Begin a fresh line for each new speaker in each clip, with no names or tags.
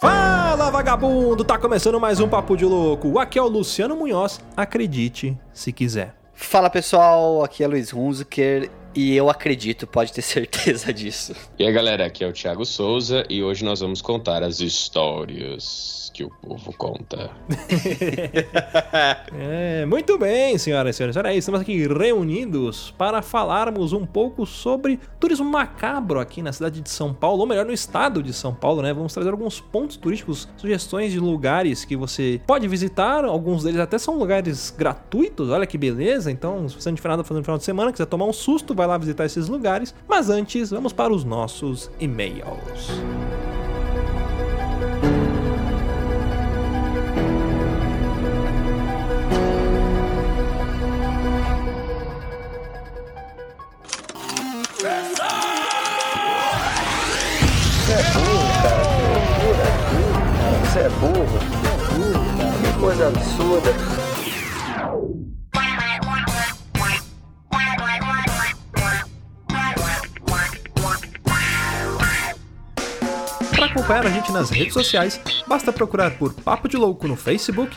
Fala vagabundo, tá começando mais um Papo de Louco. Aqui é o Luciano Munhoz, acredite se quiser.
Fala pessoal, aqui é Luiz Hunziker e eu acredito, pode ter certeza disso.
E aí galera, aqui é o Thiago Souza e hoje nós vamos contar as histórias que o povo conta.
é, muito bem, senhoras e senhores. Olha aí, estamos aqui reunidos para falarmos um pouco sobre turismo macabro aqui na cidade de São Paulo, ou melhor, no estado de São Paulo, né? Vamos trazer alguns pontos turísticos, sugestões de lugares que você pode visitar. Alguns deles até são lugares gratuitos, olha que beleza. Então, se você não tiver nada fazendo no final de semana, quiser tomar um susto, vai lá visitar esses lugares. Mas antes, vamos para os nossos e-mails.
Você é burro. Que coisa absurda.
Acompanhar a gente nas redes sociais, basta procurar por Papo de Louco no Facebook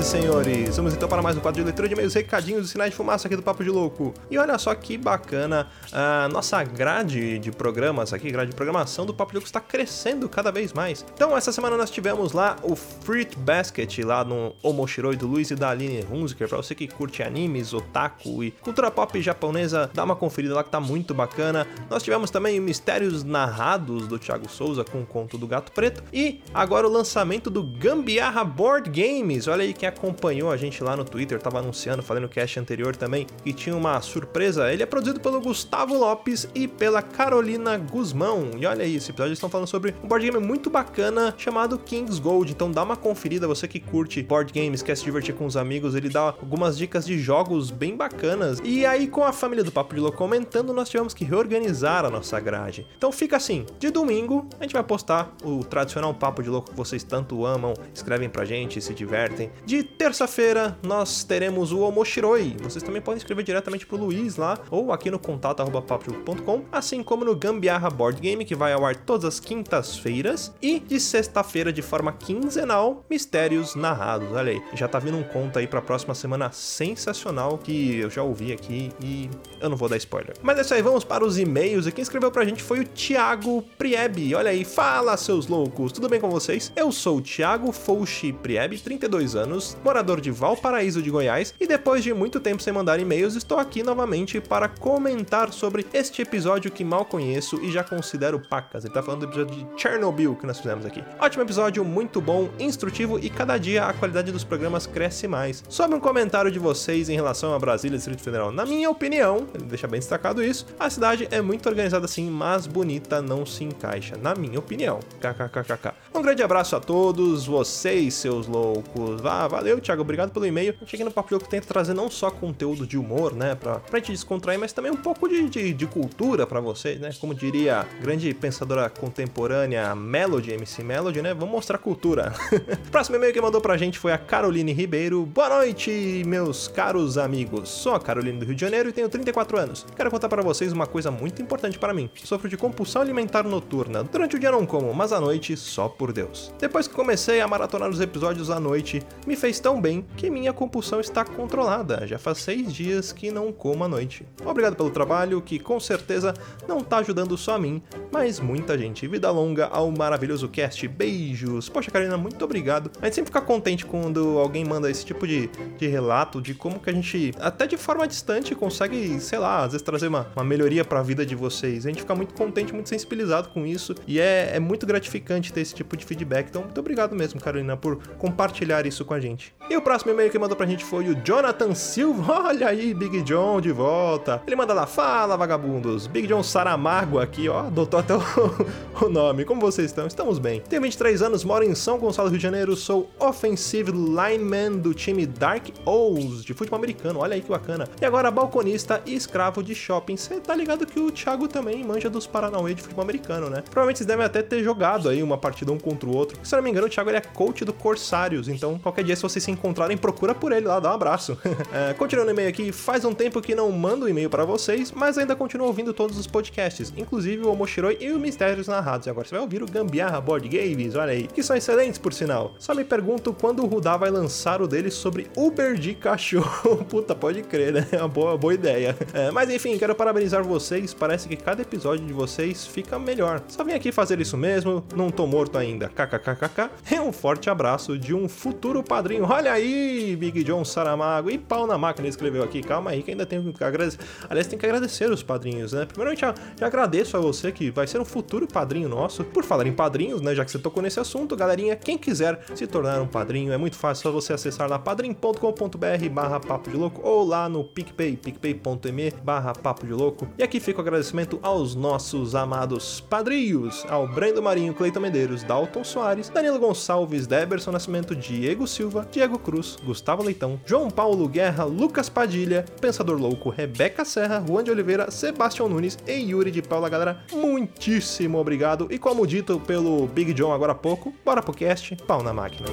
e senhores? Vamos então para mais um quadro de leitura de meios recadinhos e sinais de fumaça aqui do Papo de Louco. E olha só que bacana, a nossa grade de programas aqui, grade de programação do Papo de Louco está crescendo cada vez mais. Então, essa semana nós tivemos lá o Fruit Basket, lá no Omoshiroi do Luiz e da Aline Hunziker, para você que curte animes, otaku e cultura pop japonesa, dá uma conferida lá que tá muito bacana. Nós tivemos também Mistérios Narrados do Thiago Souza com o conto do Gato Preto e agora o lançamento do Gambiarra Board Games Olha aí quem acompanhou a gente lá no Twitter, tava anunciando, falando no cast anterior também, que tinha uma surpresa. Ele é produzido pelo Gustavo Lopes e pela Carolina Guzmão. E olha aí, esse episódio eles estão falando sobre um board game muito bacana chamado King's Gold. Então dá uma conferida, você que curte board games, quer se divertir com os amigos, ele dá algumas dicas de jogos bem bacanas. E aí, com a família do Papo de Louco comentando, nós tivemos que reorganizar a nossa grade. Então fica assim: de domingo a gente vai postar o tradicional Papo de Louco que vocês tanto amam, escrevem pra gente, se divertem divertem. De terça-feira nós teremos o Omoshiroi. Vocês também podem escrever diretamente pro Luiz lá ou aqui no contato@papo.com, assim como no Gambiarra Board Game que vai ao ar todas as quintas-feiras e de sexta-feira de forma quinzenal, mistérios narrados. Olha aí, já tá vindo um conto aí para próxima semana sensacional que eu já ouvi aqui e eu não vou dar spoiler. Mas é isso aí, vamos para os e-mails. E quem escreveu pra gente foi o Thiago Priebe. Olha aí, fala seus loucos, tudo bem com vocês? Eu sou o Thiago Fouchi Priebe, 32 32 morador de Valparaíso de Goiás, e depois de muito tempo sem mandar e-mails, estou aqui novamente para comentar sobre este episódio que mal conheço e já considero pacas. Ele tá falando do episódio de Chernobyl que nós fizemos aqui. Ótimo episódio, muito bom, instrutivo e cada dia a qualidade dos programas cresce mais. Sobre um comentário de vocês em relação a Brasília e Distrito Federal. Na minha opinião, ele deixa bem destacado isso, a cidade é muito organizada sim, mas bonita não se encaixa. Na minha opinião. KKKKK. Um grande abraço a todos, vocês, seus loucos Vagabundos. Ah, valeu, Thiago, obrigado pelo e-mail. A gente aqui no Papo que tenta trazer não só conteúdo de humor, né, pra, pra gente descontrair, mas também um pouco de, de, de cultura para vocês, né? Como diria a grande pensadora contemporânea Melody, MC Melody, né? Vamos mostrar cultura. Próximo e-mail que mandou pra gente foi a Caroline Ribeiro. Boa noite, meus caros amigos. Sou a Caroline do Rio de Janeiro e tenho 34 anos. Quero contar para vocês uma coisa muito importante para mim. Sofro de compulsão alimentar noturna. Durante o dia não como, mas à noite só por Deus. Depois que comecei a maratonar os episódios à noite, me fez tão bem que minha compulsão está controlada. Já faz seis dias que não como à noite. Obrigado pelo trabalho, que com certeza não tá ajudando só a mim, mas muita gente. Vida longa ao maravilhoso cast. Beijos. Poxa, Karina, muito obrigado. A gente sempre fica contente quando alguém manda esse tipo de, de relato de como que a gente, até de forma distante, consegue, sei lá, às vezes trazer uma, uma melhoria para a vida de vocês. A gente fica muito contente, muito sensibilizado com isso e é, é muito gratificante ter esse tipo de feedback. Então, muito obrigado mesmo, Carolina, por compartilhar isso com a gente. E o próximo e-mail que mandou pra gente foi o Jonathan Silva. Olha aí, Big John de volta. Ele manda lá, fala vagabundos. Big John Saramago aqui, ó, adotou até o, o nome. Como vocês estão? Estamos bem. Tenho 23 anos, moro em São Gonçalo, Rio de Janeiro. Sou offensive lineman do time Dark Owls de futebol americano. Olha aí que bacana. E agora balconista e escravo de shopping. Você tá ligado que o Thiago também manja dos Paranauê de futebol americano, né? Provavelmente vocês devem até ter jogado aí uma partida um contra o outro. Se eu não me engano, o Thiago ele é coach do Corsários. Então, qualquer dia, se vocês se encontrarem, procura por ele lá, dá um abraço. é, continuando o e-mail aqui, faz um tempo que não mando e-mail para vocês, mas ainda continuo ouvindo todos os podcasts, inclusive o Omoshiroi e o Mistérios Narrados. E agora você vai ouvir o Gambiarra Board Games, olha aí, que são excelentes por sinal. Só me pergunto quando o Rudá vai lançar o dele sobre Uber de cachorro. Puta, pode crer, né? É uma boa, boa ideia. É, mas enfim, quero parabenizar vocês. Parece que cada episódio de vocês fica melhor. Só vim aqui fazer isso mesmo, não tô morto ainda. KKKKK. É um forte abraço de um futuro padrinho. Olha aí, Big John Saramago. E pau na máquina escreveu aqui. Calma aí, que ainda tem que agradecer. Aliás, tem que agradecer os padrinhos, né? Primeiramente, já, agradeço a você que vai ser um futuro padrinho nosso. Por falar em padrinhos, né? Já que você tocou nesse assunto, galerinha, quem quiser se tornar um padrinho, é muito fácil. Só você acessar lá padrim.com.br barra papo de louco ou lá no PicPay, picpay.me barra papo de louco. E aqui fica o agradecimento aos nossos amados padrinhos, ao Brendo Marinho, Cleiton Medeiros, Dalton Soares, Danilo Gonçalves, Deberson Nascimento, Diego Silva, Diego Cruz, Gustavo Leitão, João Paulo Guerra, Lucas Padilha, Pensador Louco, Rebeca Serra, Juan de Oliveira, Sebastião Nunes e Yuri de Paula, galera. Muitíssimo obrigado. E como dito pelo Big John agora há pouco, bora pro cast, pau na máquina.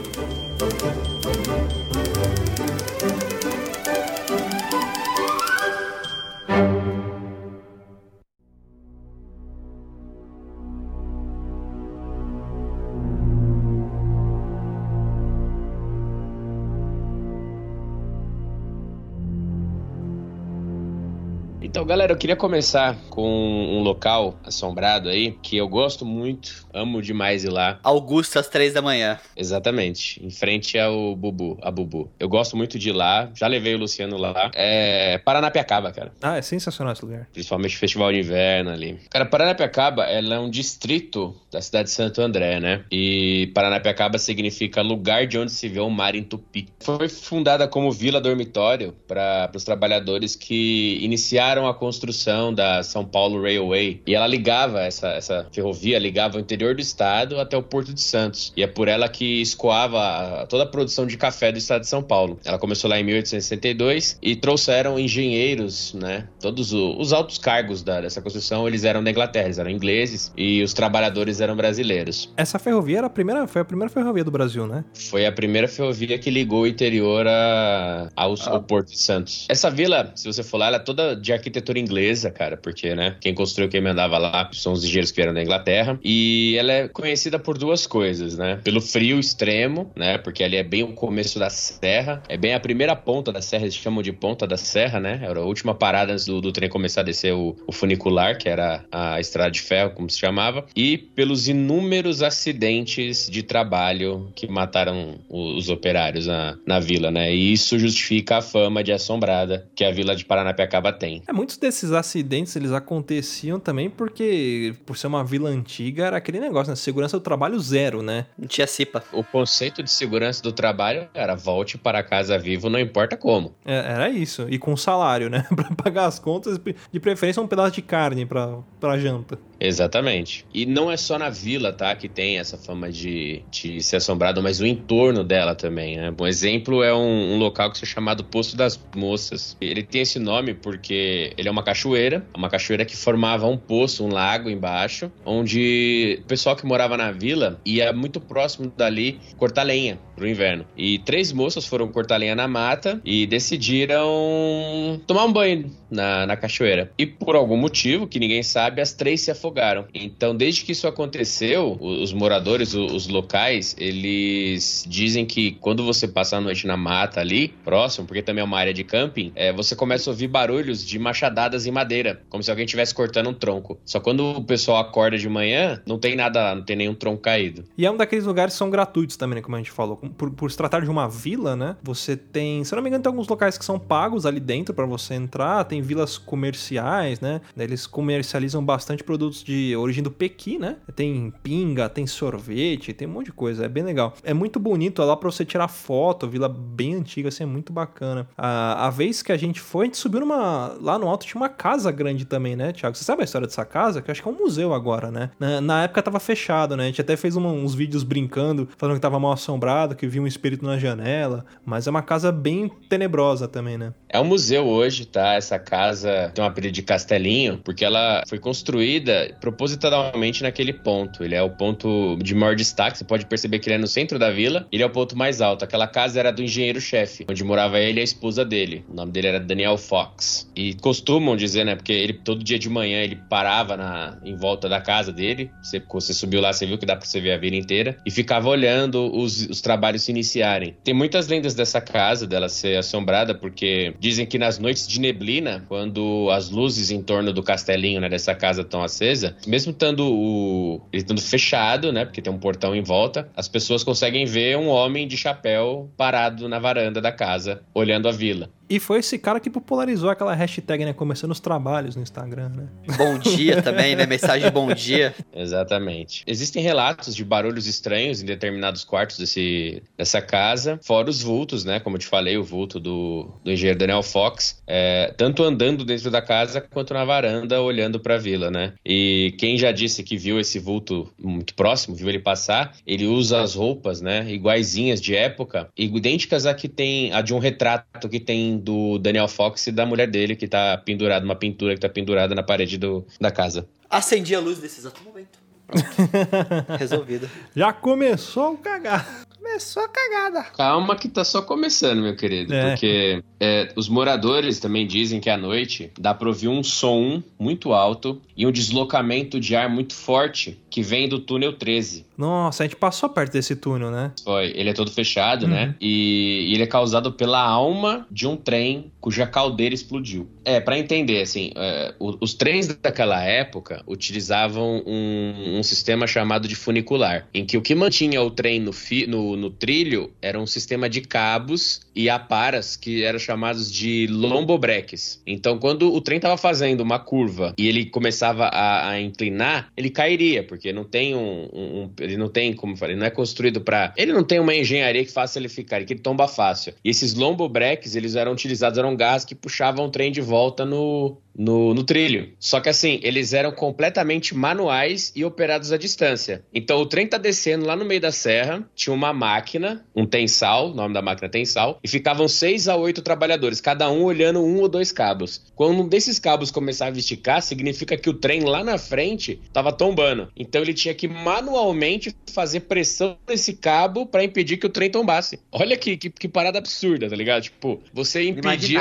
Então, galera, eu queria começar com um local assombrado aí que eu gosto muito, amo demais ir lá.
Augusto às três da manhã.
Exatamente, em frente ao Bubu, a Bubu. Eu gosto muito de ir lá, já levei o Luciano lá. É Paranapiacaba, cara.
Ah, é sensacional esse lugar.
Principalmente o Festival de Inverno ali. Cara, Paranapiacaba, ela é um distrito da cidade de Santo André, né? E Paranapiacaba significa lugar de onde se vê o mar em Tupi. Foi fundada como vila dormitório para os trabalhadores que iniciaram a construção da São Paulo Railway. E ela ligava, essa, essa ferrovia ligava o interior do estado até o Porto de Santos. E é por ela que escoava toda a produção de café do estado de São Paulo. Ela começou lá em 1862 e trouxeram engenheiros, né? Todos os altos cargos da, dessa construção, eles eram da Inglaterra, eles eram ingleses e os trabalhadores eram brasileiros.
Essa ferrovia era a primeira, foi a primeira ferrovia do Brasil, né?
Foi a primeira ferrovia que ligou o interior a, ao,
Ah.
ao Porto de Santos. Essa vila, se você for lá, ela é toda de arquitetura inglesa, cara, porque, né, quem construiu, quem mandava lá são os engenheiros que vieram da Inglaterra. E ela é conhecida por duas coisas, né? Pelo frio extremo, né? Porque ali é bem o começo da serra, é bem a primeira ponta da serra, eles chamam de ponta da serra, né? Era a última parada antes do, do trem começar a descer o, o funicular, que era a estrada de ferro, como se chamava. E pelos inúmeros acidentes de trabalho que mataram os, os operários na, na vila, né? E isso justifica a fama de assombrada que a vila de Paranapiacaba tem.
É, muitos desses acidentes, eles aconteciam também porque, por ser uma vila antiga, era aquele negócio, né? Segurança do trabalho zero, né?
Não tinha cipa.
O conceito de segurança do trabalho era volte para casa vivo, não importa como.
É, era isso. E com salário, né? pra pagar as contas, de preferência um pedaço de carne pra janta.
Exatamente. E não é só na vila, tá, que tem essa fama de, de ser assombrado, mas o entorno dela também, né? Um exemplo é um, um local que se chamado Poço das Moças. Ele tem esse nome porque ele é uma cachoeira, uma cachoeira que formava um poço, um lago embaixo, onde o pessoal que morava na vila ia muito próximo dali cortar lenha pro inverno. E três moças foram cortar lenha na mata e decidiram tomar um banho na, na cachoeira. E por algum motivo, que ninguém sabe, as três se afogaram. Então, desde que isso aconteceu, os moradores, os locais, eles dizem que quando você passa a noite na mata ali, próximo, porque também é uma área de camping, é, você começa a ouvir barulhos de machadadas em madeira, como se alguém estivesse cortando um tronco. Só quando o pessoal acorda de manhã, não tem nada, não tem nenhum tronco caído.
E é um daqueles lugares que são gratuitos também, né, como a gente falou. Por, por se tratar de uma vila, né? Você tem, se eu não me engano, tem alguns locais que são pagos ali dentro para você entrar, tem vilas comerciais, né? Eles comercializam bastante produtos de origem do Pequi, né? Tem pinga, tem sorvete, tem um monte de coisa, é bem legal. É muito bonito é lá para você tirar foto, vila bem antiga, assim, é muito bacana. A, a vez que a gente foi, a gente subiu numa. Lá no alto tinha uma casa grande também, né, Thiago? Você sabe a história dessa casa? Que eu acho que é um museu agora, né? Na, na época tava fechado, né? A gente até fez uns vídeos brincando, falando que tava mal assombrado, que viu um espírito na janela. Mas é uma casa bem tenebrosa também, né?
É um museu hoje, tá? Essa casa tem uma apelido de Castelinho, porque ela foi construída propositalmente naquele ponto. Ele é o ponto de maior destaque. Você pode perceber que ele é no centro da vila. Ele é o ponto mais alto. Aquela casa era do engenheiro-chefe, onde morava ele e a esposa dele. O nome dele era Daniel Fox. E costumam dizer, né? Porque ele todo dia de manhã ele parava na, em volta da casa dele. Você, você subiu lá, você viu que dá pra você ver a vila inteira. E ficava olhando os, os trabalhos se iniciarem. Tem muitas lendas dessa casa, dela ser assombrada, porque dizem que nas noites de neblina, quando as luzes em torno do castelinho, né, dessa casa estão acesa, mesmo estando o ele estando fechado, né, porque tem um portão em volta, as pessoas conseguem ver um homem de chapéu parado na varanda da casa, olhando a vila.
E foi esse cara que popularizou aquela hashtag, né? Começando os trabalhos no Instagram, né?
Bom dia também, né? Mensagem bom dia.
Exatamente. Existem relatos de barulhos estranhos em determinados quartos desse, dessa casa, fora os vultos, né? Como eu te falei, o vulto do, do engenheiro Daniel Fox, é, tanto andando dentro da casa quanto na varanda, olhando para a vila, né? E quem já disse que viu esse vulto muito próximo, viu ele passar, ele usa as roupas, né? Iguaizinhas de época, idênticas a que tem, a de um retrato que tem do Daniel Fox e da mulher dele, que tá pendurada, uma pintura que tá pendurada na parede do, da casa.
Acendi a luz nesse exato momento. Resolvido.
Já começou o cagar.
Começou a cagada.
Calma que tá só começando, meu querido. É. Porque é, os moradores também dizem que à noite dá pra ouvir um som muito alto e um deslocamento de ar muito forte que vem do túnel 13.
Nossa, a gente passou perto desse túnel, né?
Foi. Ele é todo fechado, uhum. né? E, e, ele é causado pela alma de um trem cuja caldeira explodiu. É, para entender, assim, é, os, os trens daquela época utilizavam um, um, sistema chamado de funicular, em que o que mantinha o trem no, fi, no, no trilho era um sistema de cabos e aparas que eram chamados de lombobreques. Então, quando o trem estava fazendo uma curva e ele começava a, a inclinar, ele cairia, porque porque não tem um, um, ele não tem, como falei, não é construído para, ele não tem uma engenharia que faça ele ficar, que ele tomba fácil. E esses lombo breaks, eles eram utilizados, eram gás que puxavam o trem de volta no, no, no, trilho. Só que assim, eles eram completamente manuais e operados à distância. Então o trem tá descendo lá no meio da serra, tinha uma máquina, um tensal, o nome da máquina é tensal, e ficavam seis a oito trabalhadores, cada um olhando um ou dois cabos. Quando um desses cabos começava a esticar, significa que o trem lá na frente tava tombando. Então ele tinha que manualmente fazer pressão nesse cabo para impedir que o trem tombasse. Olha que, que, que, parada absurda, tá ligado? Tipo, você impediu.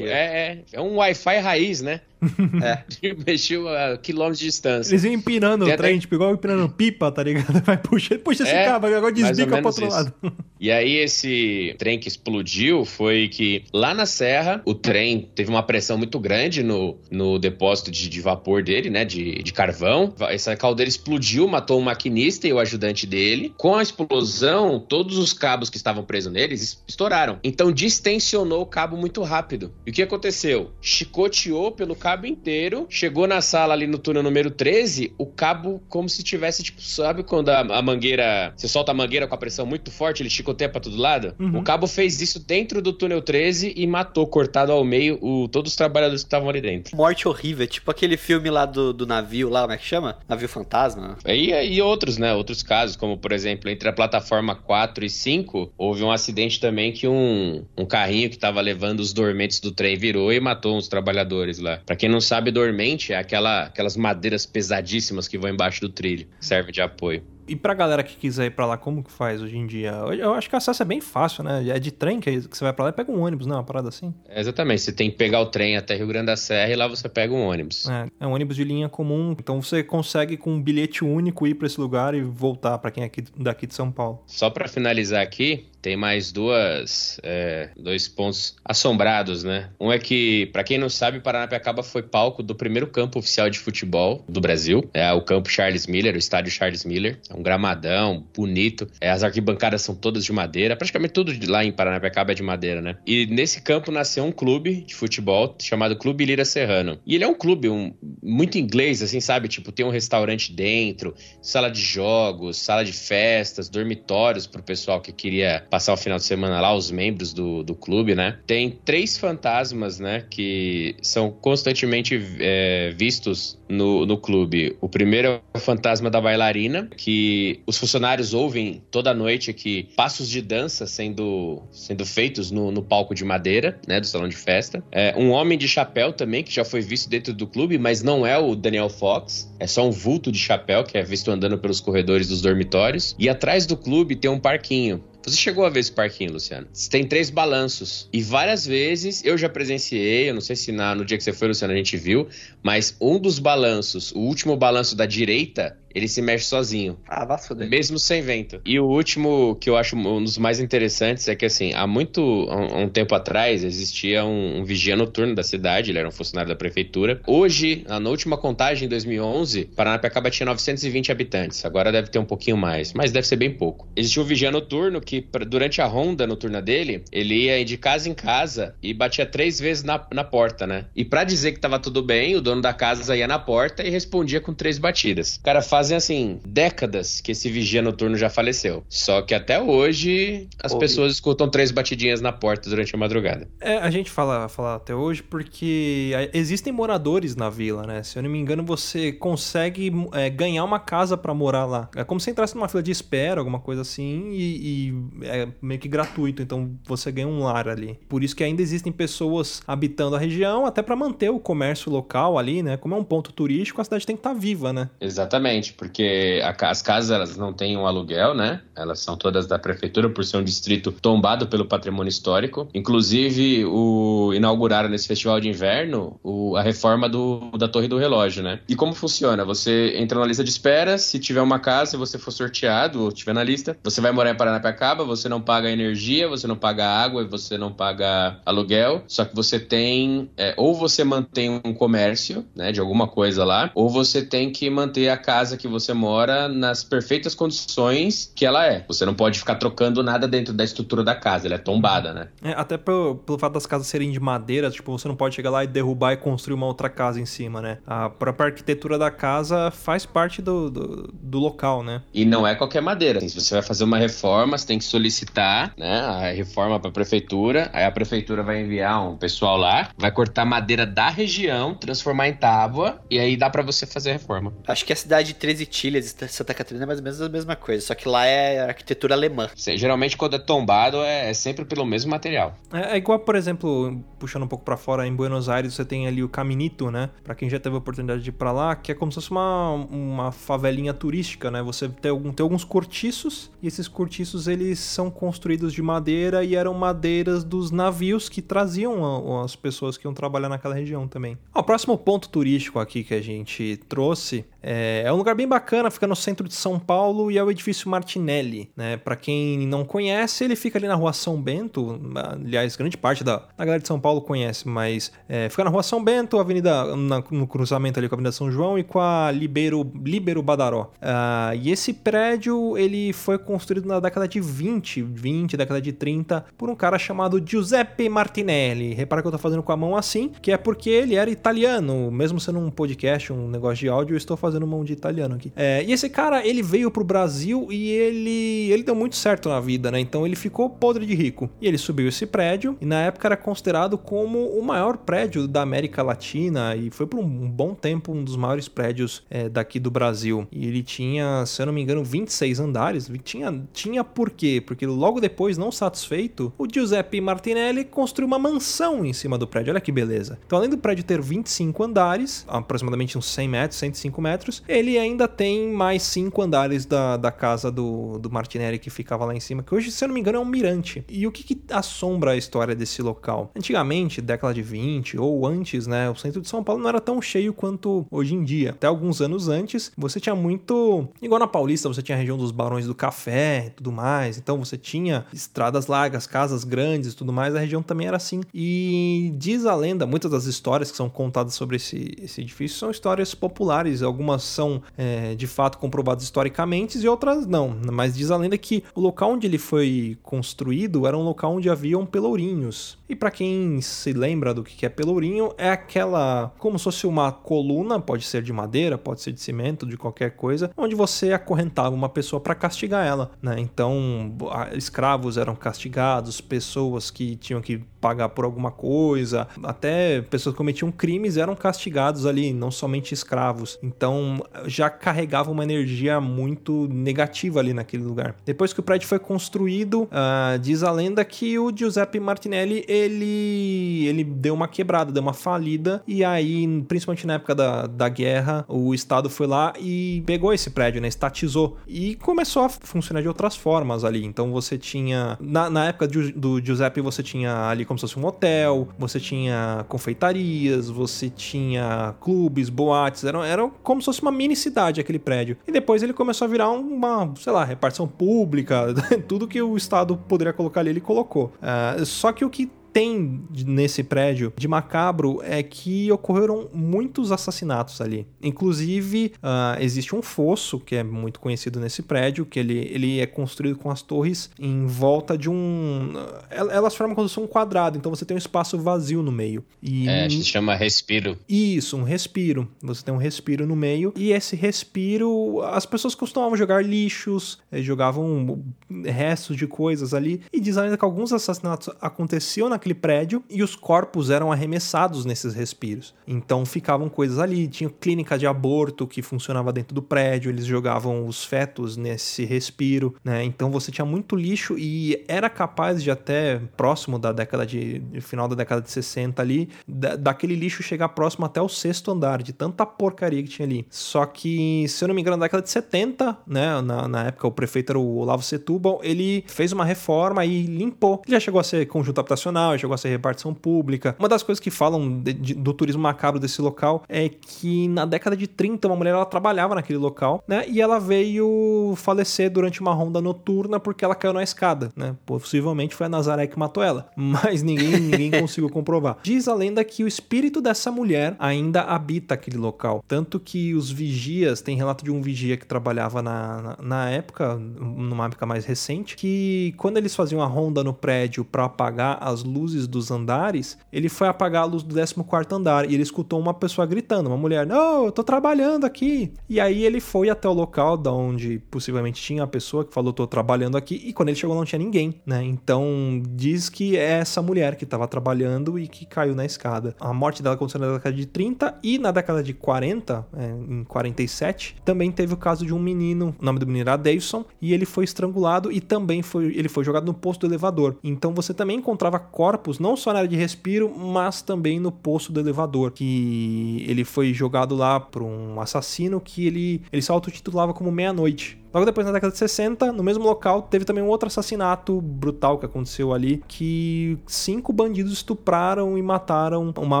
É, é, é um Wi-Fi raiz, né? Okay É. Mexeu a quilômetros de distância.
Eles iam empinando Tem o trem, até... tipo, igual empinando pipa, tá ligado? Vai puxa, puxa esse é, cabo, agora desbica pro outro isso. lado.
E aí, esse trem que explodiu foi que lá na serra, o trem teve uma pressão muito grande no, no depósito de, de vapor dele, né? De, de carvão. Essa caldeira explodiu, matou o maquinista e o ajudante dele. Com a explosão, todos os cabos que estavam presos neles estouraram. Então, distensionou o cabo muito rápido. E o que aconteceu? Chicoteou pelo cabo cabo inteiro, chegou na sala ali no túnel número 13, o cabo como se tivesse, tipo, sabe quando a, a mangueira, você solta a mangueira com a pressão muito forte, ele chicoteia pra todo lado?
Uhum.
O cabo fez isso dentro do túnel 13 e matou, cortado ao meio, o, todos os trabalhadores que estavam ali dentro.
Morte horrível, é tipo aquele filme lá do, do navio, lá, como é que chama? Navio Fantasma.
E, e outros, né? Outros casos, como por exemplo, entre a plataforma 4 e 5, houve um acidente também que um, um carrinho que estava levando os dormentes do trem virou e matou uns trabalhadores lá. Pra quem não sabe, dormente é aquela, aquelas madeiras pesadíssimas que vão embaixo do trilho, serve de apoio.
E pra galera que quiser ir pra lá, como que faz hoje em dia? Eu acho que o acesso é bem fácil, né? É de trem que você vai pra lá e pega um ônibus, não? Uma parada assim.
É, exatamente, você tem que pegar o trem até Rio Grande da Serra e lá você pega um ônibus.
É, é um ônibus de linha comum, então você consegue com um bilhete único ir pra esse lugar e voltar pra quem é aqui, daqui de São Paulo.
Só pra finalizar aqui, tem mais duas é, dois pontos assombrados, né? Um é que, para quem não sabe, Paranapiacaba foi palco do primeiro campo oficial de futebol do Brasil. É o campo Charles Miller, o estádio Charles Miller. É um gramadão bonito. É, as arquibancadas são todas de madeira. Praticamente tudo lá em Paranapiacaba é de madeira, né? E nesse campo nasceu um clube de futebol chamado Clube Lira Serrano. E ele é um clube um, muito inglês, assim, sabe? Tipo, tem um restaurante dentro, sala de jogos, sala de festas, dormitórios pro pessoal que queria passar o final de semana lá, os membros do, do clube, né? Tem três fantasmas, né? Que são constantemente é, vistos no, no clube. O primeiro é o fantasma da bailarina, que os funcionários ouvem toda noite aqui passos de dança sendo, sendo feitos no, no palco de madeira, né? Do salão de festa. É, um homem de chapéu também, que já foi visto dentro do clube, mas não é o Daniel Fox. É só um vulto de chapéu que é visto andando pelos corredores dos dormitórios. E atrás do clube tem um parquinho. Você chegou a ver esse parquinho, Luciano? Tem três balanços. E várias vezes eu já presenciei, eu não sei se na, no dia que você foi, Luciano, a gente viu, mas um dos balanços, o último balanço da direita, ele se mexe sozinho.
Ah, fuder.
Mesmo sem vento. E o último, que eu acho um dos mais interessantes, é que assim, há muito, há um tempo atrás, existia um, um vigia noturno da cidade, ele era um funcionário da prefeitura. Hoje, na última contagem, em 2011, Paranapiacaba tinha 920 habitantes. Agora deve ter um pouquinho mais, mas deve ser bem pouco. Existia um vigia noturno que, durante a ronda noturna dele, ele ia de casa em casa e batia três vezes na, na porta, né? E para dizer que tava tudo bem, o dono da casa ia na porta e respondia com três batidas. O cara fazem assim décadas que esse vigia noturno já faleceu. Só que até hoje as
Ouvi.
pessoas escutam três batidinhas na porta durante a madrugada.
É, a gente fala, fala até hoje porque existem moradores na vila, né? Se eu não me engano, você consegue é, ganhar uma casa pra morar lá. É como se entrasse numa fila de espera, alguma coisa assim, e, e é meio que gratuito. Então você ganha um lar ali. Por isso que ainda existem pessoas habitando a região, até pra manter o comércio local ali, né? Como é um ponto turístico, a cidade tem que estar viva, né?
Exatamente, porque a as casas elas não têm um aluguel, né? Elas são todas da prefeitura por ser um distrito tombado pelo patrimônio histórico. Inclusive, o inauguraram nesse festival de inverno o- a reforma do, da Torre do Relógio, né? E como funciona? Você entra na lista de espera, se tiver uma casa e você for sorteado ou tiver na lista, você vai morar em Paranapiacaba, você não paga energia, você não paga água e você não paga aluguel, só que você tem é, ou você mantém um comércio, né, de alguma coisa lá, ou você tem que manter a casa que você mora nas perfeitas condições que ela é. Você não pode ficar trocando nada dentro da estrutura da casa, ela é tombada, né?
É, até pelo, pelo fato das casas serem de madeira, tipo, você não pode chegar lá e derrubar e construir uma outra casa em cima, né? A própria arquitetura da casa faz parte do, do, do local, né?
E não é qualquer madeira. Se você vai fazer uma reforma, você tem que solicitar, né, a reforma para a prefeitura. Aí a prefeitura vai enviar um pessoal lá, vai cortar madeira da região, transformar em tábua e aí dá para você fazer a reforma.
Acho que a cidade de 13 Tilhas, Santa Catarina, é mais ou menos a mesma coisa. Só que lá é arquitetura alemã.
Geralmente quando é tombado é, é sempre pelo mesmo material.
É, é igual, por exemplo, puxando um pouco pra fora, em Buenos Aires você tem ali o Caminito, né? Pra quem já teve a oportunidade de ir pra lá, que é como se fosse uma, uma favelinha turística, né? Você tem, algum, tem alguns cortiços, e esses cortiços eles são construídos de madeira e eram madeiras dos navios que traziam a- as pessoas que iam trabalhar naquela região também. Ó, o próximo ponto turístico aqui que a gente trouxe é, é um lugar bem bacana, fica no centro de São Paulo e é o edifício Martinelli, né? Para quem não conhece, ele fica ali na rua São Bento. Aliás, grande parte da, da galera de São Paulo conhece, mas é, fica na rua São Bento, avenida na, no cruzamento ali com a Avenida São João e com a Libero, Libero Badaró. Uh, e esse prédio ele foi construído na década de 20, 20, década de 30, por um cara chamado Giuseppe Martinelli. Repara que eu tô fazendo com a mão assim, que é porque ele era italiano, mesmo sendo um podcast, um negócio de áudio, eu estou fazendo mão de italiano aqui. É, e esse cara, ele veio pro Brasil e ele, ele deu muito certo na vida, né? Então ele ficou podre de rico. E ele subiu esse prédio e na época era considerado como o maior prédio da América Latina e foi por um bom tempo um dos maiores prédios é, daqui do Brasil. E ele tinha, se eu não me engano, 26 andares. Tinha, tinha por quê? Porque logo depois, não satisfeito, o Giuseppe Martinelli construiu uma mansão em cima do prédio. Olha que beleza. Então, além do prédio ter 25 andares, aproximadamente uns 100 metros, 105 metros, ele ainda tem mais 5 andares da, da casa do, do Martinelli que ficava lá em cima, que hoje, se eu não me engano, é um mirante. E o que, que assombra a história desse local? Antigamente, década de 20 ou antes, né, o centro de São Paulo não era tão cheio quanto hoje em dia. Até alguns anos antes, você tinha muito. Igual na Paulista, você tinha a região dos Barões do Café e tudo mais. Então você tinha estradas largas, casas grandes tudo mais. A região também era assim. E diz a lenda, muitas das histórias que são contadas sobre esse, esse edifício são histórias populares. Algumas são é, de fato comprovadas historicamente e outras não. Mas diz a lenda que o local onde ele foi construído era um local onde haviam pelourinhos. E para quem se lembra do que é pelourinho, é aquela como se fosse uma coluna, pode ser de madeira, pode ser de cimento, de qualquer coisa, onde você acorrentava uma pessoa para castigar ela, né? Então, escravos eram castigados, pessoas que tinham que pagar por alguma coisa, até pessoas que cometiam crimes eram castigados ali, não somente escravos. Então, já carregava uma energia muito negativa ali naquele lugar. Depois que o prédio foi construído, uh, diz a lenda que o Giuseppe Martinelli ele ele deu uma quebrada, deu uma falida e aí, principalmente na época da, da guerra, o Estado foi lá e pegou esse prédio, né, estatizou e começou a funcionar de outras formas ali. Então você tinha na, na época do, do Giuseppe você tinha ali como se fosse um hotel, você tinha confeitarias, você tinha clubes, boates, era, era como se fosse uma mini cidade aquele prédio. E depois ele começou a virar uma, sei lá, repartição pública, tudo que o Estado poderia colocar ali, ele colocou. Uh, só que o que tem nesse prédio de macabro é que ocorreram muitos assassinatos ali. Inclusive, uh, existe um fosso que é muito conhecido nesse prédio, que ele, ele é construído com as torres em volta de um. Elas formam como se fosse um quadrado, então você tem um espaço vazio no meio.
E... É, a gente chama respiro.
Isso, um respiro. Você tem um respiro no meio, e esse respiro, as pessoas costumavam jogar lixos, eh, jogavam restos de coisas ali, e diz ainda que alguns assassinatos aconteciam naquele prédio e os corpos eram arremessados nesses respiros. Então ficavam coisas ali, tinha clínica de aborto que funcionava dentro do prédio, eles jogavam os fetos nesse respiro, né? Então você tinha muito lixo e era capaz de até próximo da década de final da década de 60 ali, da, daquele lixo chegar próximo até o sexto andar, de tanta porcaria que tinha ali. Só que, se eu não me engano, na década de 70, né, na, na época o prefeito era o Olavo Setúbal, ele fez uma reforma e limpou. Ele já chegou a ser conjunto habitacional, chegou a ser repartição pública. Uma das coisas que falam de, de, do turismo macabro desse local é que na década de 30 uma mulher ela trabalhava naquele local, né? E ela veio falecer durante uma ronda noturna porque ela caiu na escada, né? Possivelmente foi a Nazaré que matou ela, mas ninguém, ninguém conseguiu comprovar. Diz a lenda que o espírito dessa mulher ainda habita aquele local, tanto que os vigias, tem relato de um vigia que trabalhava na, na, na época, numa época mais recente, que quando eles faziam a ronda no prédio para apagar as luzes luzes dos andares, ele foi apagar a luz do 14 andar e ele escutou uma pessoa gritando, uma mulher: Não, eu tô trabalhando aqui. E aí ele foi até o local da onde possivelmente tinha a pessoa que falou: Tô trabalhando aqui. E quando ele chegou, não tinha ninguém, né? Então diz que é essa mulher que estava trabalhando e que caiu na escada. A morte dela aconteceu na década de 30 e na década de 40, é, em 47, também teve o caso de um menino, o nome do menino era Davidson, e ele foi estrangulado e também foi, ele foi jogado no posto do elevador. Então você também encontrava corpos, não só na área de respiro, mas também no poço do elevador, que ele foi jogado lá por um assassino que ele, ele se autotitulava como Meia-Noite, Logo depois, na década de 60, no mesmo local, teve também um outro assassinato brutal que aconteceu ali, que cinco bandidos estupraram e mataram uma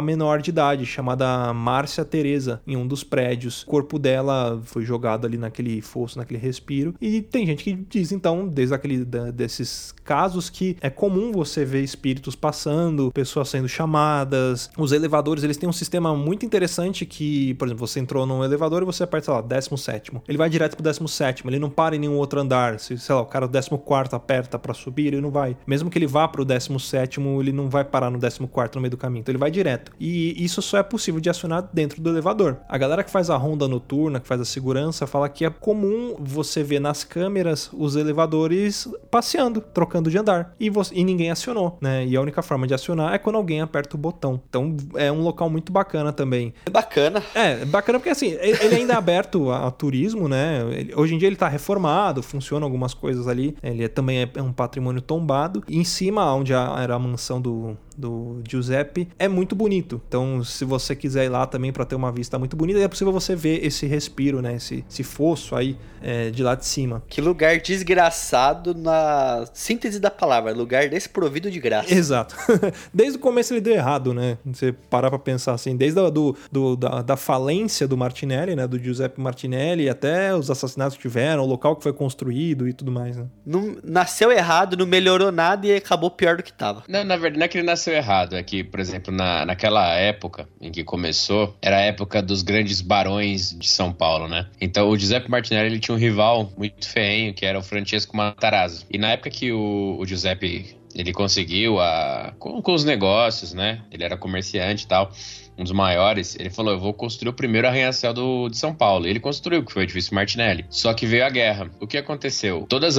menor de idade, chamada Márcia Teresa, em um dos prédios. O corpo dela foi jogado ali naquele fosso, naquele respiro. E tem gente que diz, então, desde aquele, da, desses casos, que é comum você ver espíritos passando, pessoas sendo chamadas. Os elevadores, eles têm um sistema muito interessante que, por exemplo, você entrou num elevador e você aperta, sei lá, 17. Ele vai direto pro 17, ele não para em nenhum outro andar. Se, sei lá, o cara do 14 aperta para subir, ele não vai. Mesmo que ele vá pro 17, ele não vai parar no 14 no meio do caminho. Então ele vai direto. E isso só é possível de acionar dentro do elevador. A galera que faz a ronda noturna, que faz a segurança, fala que é comum você ver nas câmeras os elevadores passeando, trocando de andar. E, você, e ninguém acionou, né? E a única forma de acionar é quando alguém aperta o botão. Então é um local muito bacana também.
É bacana.
É, bacana porque assim, ele ainda é aberto a, a turismo, né? Ele, hoje em dia ele tá reformado, funciona algumas coisas ali. Ele é, também é, é um patrimônio tombado. E em cima, onde a, era a mansão do, do Giuseppe, é muito bonito. Então, se você quiser ir lá também para ter uma vista muito bonita, é possível você ver esse respiro, né? Esse, esse fosso aí é, de lá de cima.
Que lugar desgraçado na síntese da palavra, lugar desprovido de graça.
Exato. Desde o começo ele deu errado, né? Você parar pra pensar assim, desde a, do, do da, da, falência do Martinelli, né? Do Giuseppe Martinelli, até os assassinatos que tiveram, o local que foi construído e tudo mais, né?
Não, nasceu errado, não melhorou nada e acabou pior do que tava.
Não, na verdade, não é que ele nasceu errado, é que, por exemplo, na, naquela época em que começou, era a época dos grandes barões de São Paulo, né? Então o Giuseppe Martinelli ele tinha um rival muito feio, que era o Francesco Matarazzo. E na época que o, o Giuseppe ele conseguiu a com, com, os negócios, né? Ele era comerciante e tal, um dos maiores. Ele falou: Eu vou construir o primeiro arranha-céu de São Paulo. Ele construiu, que foi o edifício Martinelli. Só que veio a guerra. O que aconteceu? Todos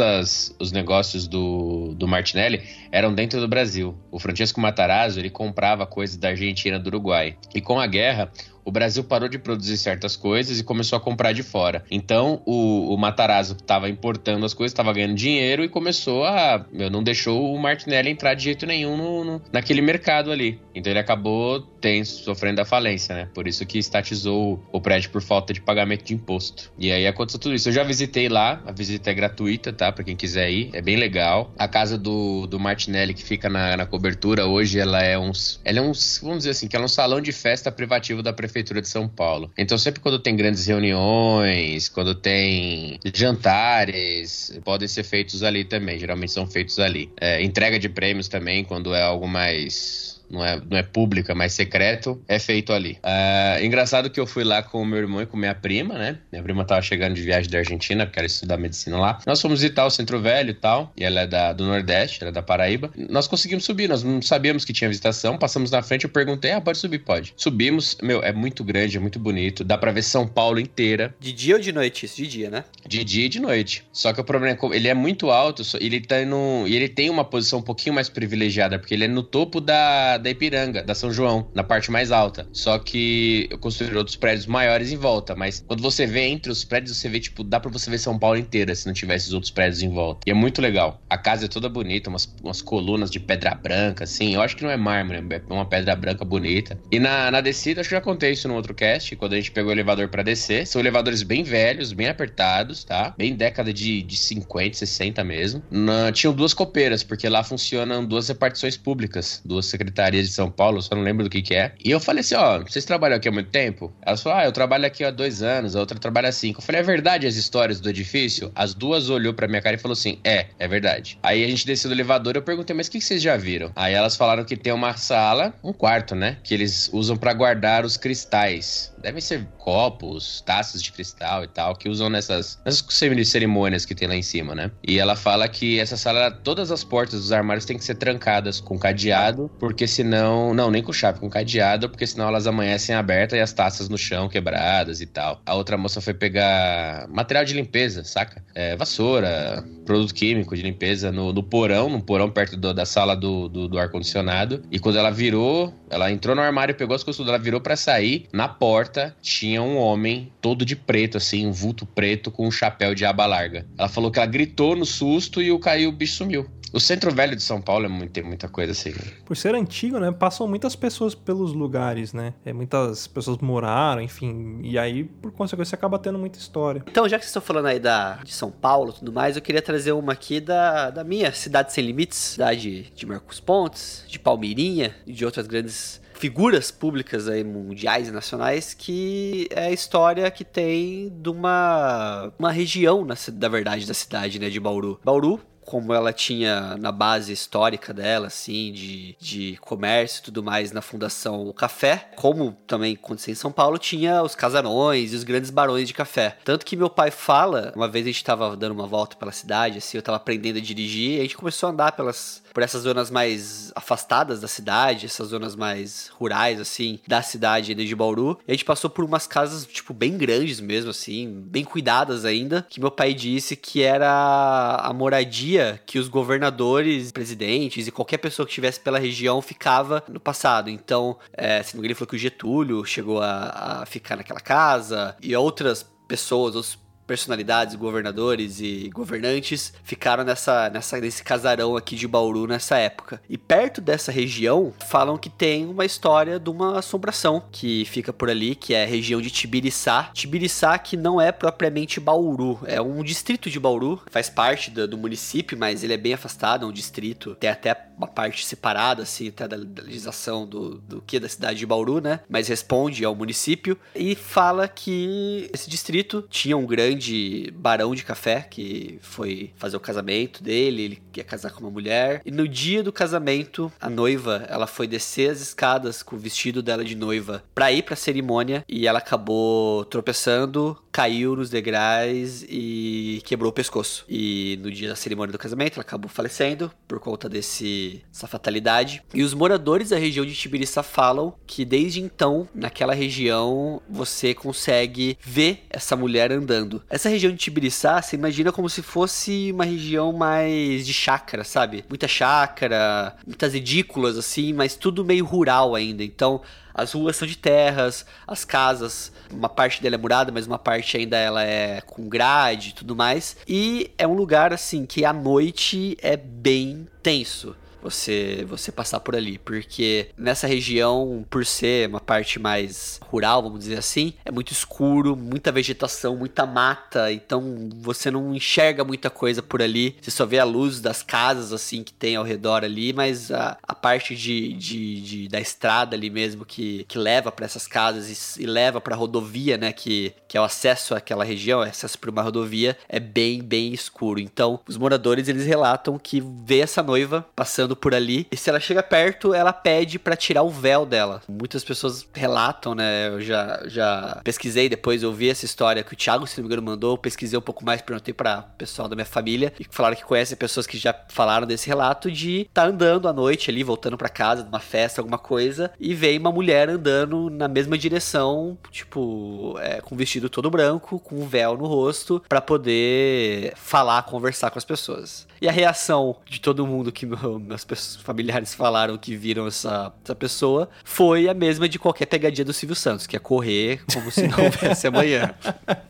os negócios do, do Martinelli eram dentro do Brasil. O Francesco Matarazzo ele comprava coisas da Argentina do Uruguai. E com a guerra, o Brasil parou de produzir certas coisas e começou a comprar de fora. Então o, o Matarazzo estava importando as coisas, estava ganhando dinheiro e começou a. Meu, não deixou o Martinelli entrar de jeito nenhum no, no, naquele mercado ali. Então ele acabou tem, sofrendo a falência, né? Por isso que estatizou o prédio por falta de pagamento de imposto. E aí aconteceu tudo isso. Eu já visitei lá, a visita é gratuita, tá? Pra quem quiser ir, é bem legal. A casa do, do Martinelli, que fica na, na cobertura, hoje ela é uns. Ela é uns. Vamos dizer assim, que é um salão de festa privativo da prefeitura Prefeitura de São Paulo. Então, sempre quando tem grandes reuniões, quando tem jantares, podem ser feitos ali também. Geralmente são feitos ali. É, entrega de prêmios também, quando é algo mais não é, não é pública, mas secreto, é feito ali. É, engraçado que eu fui lá com o meu irmão e com minha prima, né? Minha prima tava chegando de viagem da Argentina, porque ela estudar medicina lá. Nós fomos visitar o Centro Velho e tal, e ela é da, do Nordeste, ela é da Paraíba. Nós conseguimos subir, nós não sabíamos que tinha visitação, passamos na frente, eu perguntei, ah, pode subir? Pode. Subimos, meu, é muito grande, é muito bonito, dá pra ver São Paulo inteira.
De dia ou de noite? Isso, de dia, né?
De dia e de noite. Só que o problema é que ele é muito alto, ele tá no... e ele tem uma posição um pouquinho mais privilegiada, porque ele é no topo da da Ipiranga, da São João, na parte mais alta. Só que eu construí outros prédios maiores em volta, mas quando você vê entre os prédios, você vê, tipo, dá pra você ver São Paulo inteira se não tivesse os outros prédios em volta. E é muito legal. A casa é toda bonita, umas, umas colunas de pedra branca, assim. Eu acho que não é mármore, é uma pedra branca bonita. E na, na descida, acho que já contei isso no outro cast, quando a gente pegou o elevador para descer. São elevadores bem velhos, bem apertados, tá? Bem década de, de 50, 60 mesmo. Na, tinham duas copeiras, porque lá funcionam duas repartições públicas, duas secretarias de São Paulo, só não lembro do que que é. E eu falei assim, ó, vocês trabalham aqui há muito tempo? Elas falaram, ah, eu trabalho aqui há dois anos, a outra trabalha há cinco. Eu falei, é verdade as histórias do edifício? As duas olhou pra minha cara e falou assim, é, é verdade. Aí a gente desceu do elevador, eu perguntei, mas o que, que vocês já viram? Aí elas falaram que tem uma sala, um quarto, né, que eles usam para guardar os cristais. Devem ser copos, taças de cristal e tal, que usam nessas, nessas cerimônias que tem lá em cima, né? E ela fala que essa sala, todas as portas dos armários têm que ser trancadas com cadeado, porque senão. Não, nem com chave, com cadeado, porque senão elas amanhecem abertas e as taças no chão quebradas e tal. A outra moça foi pegar material de limpeza, saca? É, vassoura, produto químico de limpeza no, no porão, no porão perto do, da sala do, do, do ar-condicionado. E quando ela virou, ela entrou no armário, pegou as coisas, ela virou para sair, na porta porta tinha um homem todo de preto, assim, um vulto preto com um chapéu de aba larga. Ela falou que ela gritou no susto e o caiu, o bicho sumiu. O centro velho de São Paulo é muito, tem muita coisa assim. Né?
Por ser antigo, né? Passam muitas pessoas pelos lugares, né? É, muitas pessoas moraram, enfim. E aí, por consequência, acaba tendo muita história.
Então, já que vocês estão falando aí da, de São Paulo e tudo mais, eu queria trazer uma aqui da, da minha cidade sem limites, cidade de Marcos Pontes, de Palmeirinha e de outras grandes figuras públicas aí, mundiais e nacionais, que é a história que tem de uma, uma região, na, da verdade, da cidade, né, de Bauru. Bauru como ela tinha na base histórica dela, assim, de, de comércio e tudo mais na Fundação o Café, como também aconteceu em São Paulo, tinha os casarões e os grandes barões de café. Tanto que meu pai fala, uma vez a gente tava dando uma volta pela cidade, assim, eu tava aprendendo a dirigir, e a gente começou a andar pelas, por essas zonas mais afastadas da cidade, essas zonas mais rurais, assim, da cidade de Bauru. E a gente passou por umas casas, tipo, bem grandes mesmo, assim, bem cuidadas ainda, que meu pai disse que era a moradia que os governadores, presidentes e qualquer pessoa que estivesse pela região ficava no passado. Então, é, se não me engano, ele falou que o Getúlio chegou a, a ficar naquela casa e outras pessoas, outros personalidades, governadores e governantes ficaram nessa, nessa, nesse casarão aqui de Bauru nessa época. E perto dessa região, falam que tem uma história de uma assombração que fica por ali, que é a região de Tibiriçá. Tibiriçá que não é propriamente Bauru, é um distrito de Bauru, faz parte do, do município, mas ele é bem afastado, é um distrito, tem até uma parte separada, assim, até da, legislação do, do que da cidade de Bauru, né? Mas responde ao município e fala que esse distrito tinha um grande grande barão de café que foi fazer o casamento dele, ele ia casar com uma mulher. E no dia do casamento, a noiva, ela foi descer as escadas com o vestido dela de noiva para ir para a cerimônia e ela acabou tropeçando, caiu nos degraus e quebrou o pescoço. E no dia da cerimônia do casamento, ela acabou falecendo por conta desse essa fatalidade. E os moradores da região de Tibiriçá falam que desde então, naquela região, você consegue ver essa mulher andando. Essa região de Tibiriçá, você imagina como se fosse uma região mais de chácara, sabe? Muita chácara, muitas edículas assim, mas tudo meio rural ainda. Então, as ruas são de terras, as casas, uma parte dela é murada, mas uma parte ainda ela é com grade e tudo mais. E é um lugar assim que à noite é bem tenso você você passar por ali, porque nessa região, por ser uma parte mais rural, vamos dizer assim, é muito escuro, muita vegetação, muita mata, então você não enxerga muita coisa por ali. Você só vê a luz das casas assim que tem ao redor ali, mas a, a parte de, de, de da estrada ali mesmo que, que leva para essas casas e, e leva para rodovia, né, que, que é o acesso àquela região, é acesso por uma rodovia, é bem bem escuro. Então, os moradores eles relatam que vê essa noiva passando por ali. E se ela chega perto, ela pede para tirar o véu dela. Muitas pessoas relatam, né? Eu já, já pesquisei depois, eu vi essa história que o Thiago, se não me engano, mandou. Eu pesquisei um pouco mais, perguntei para pessoal da minha família e falaram que conhecem pessoas que já falaram desse relato de tá andando à noite ali, voltando para casa, de uma festa, alguma coisa, e vem uma mulher andando na mesma direção, tipo, é, com vestido todo branco, com um véu no rosto, para poder falar, conversar com as pessoas. E a reação de todo mundo que meus familiares falaram que viram essa, essa pessoa foi a mesma de qualquer pegadinha do Silvio Santos, que é correr como se não houvesse amanhã.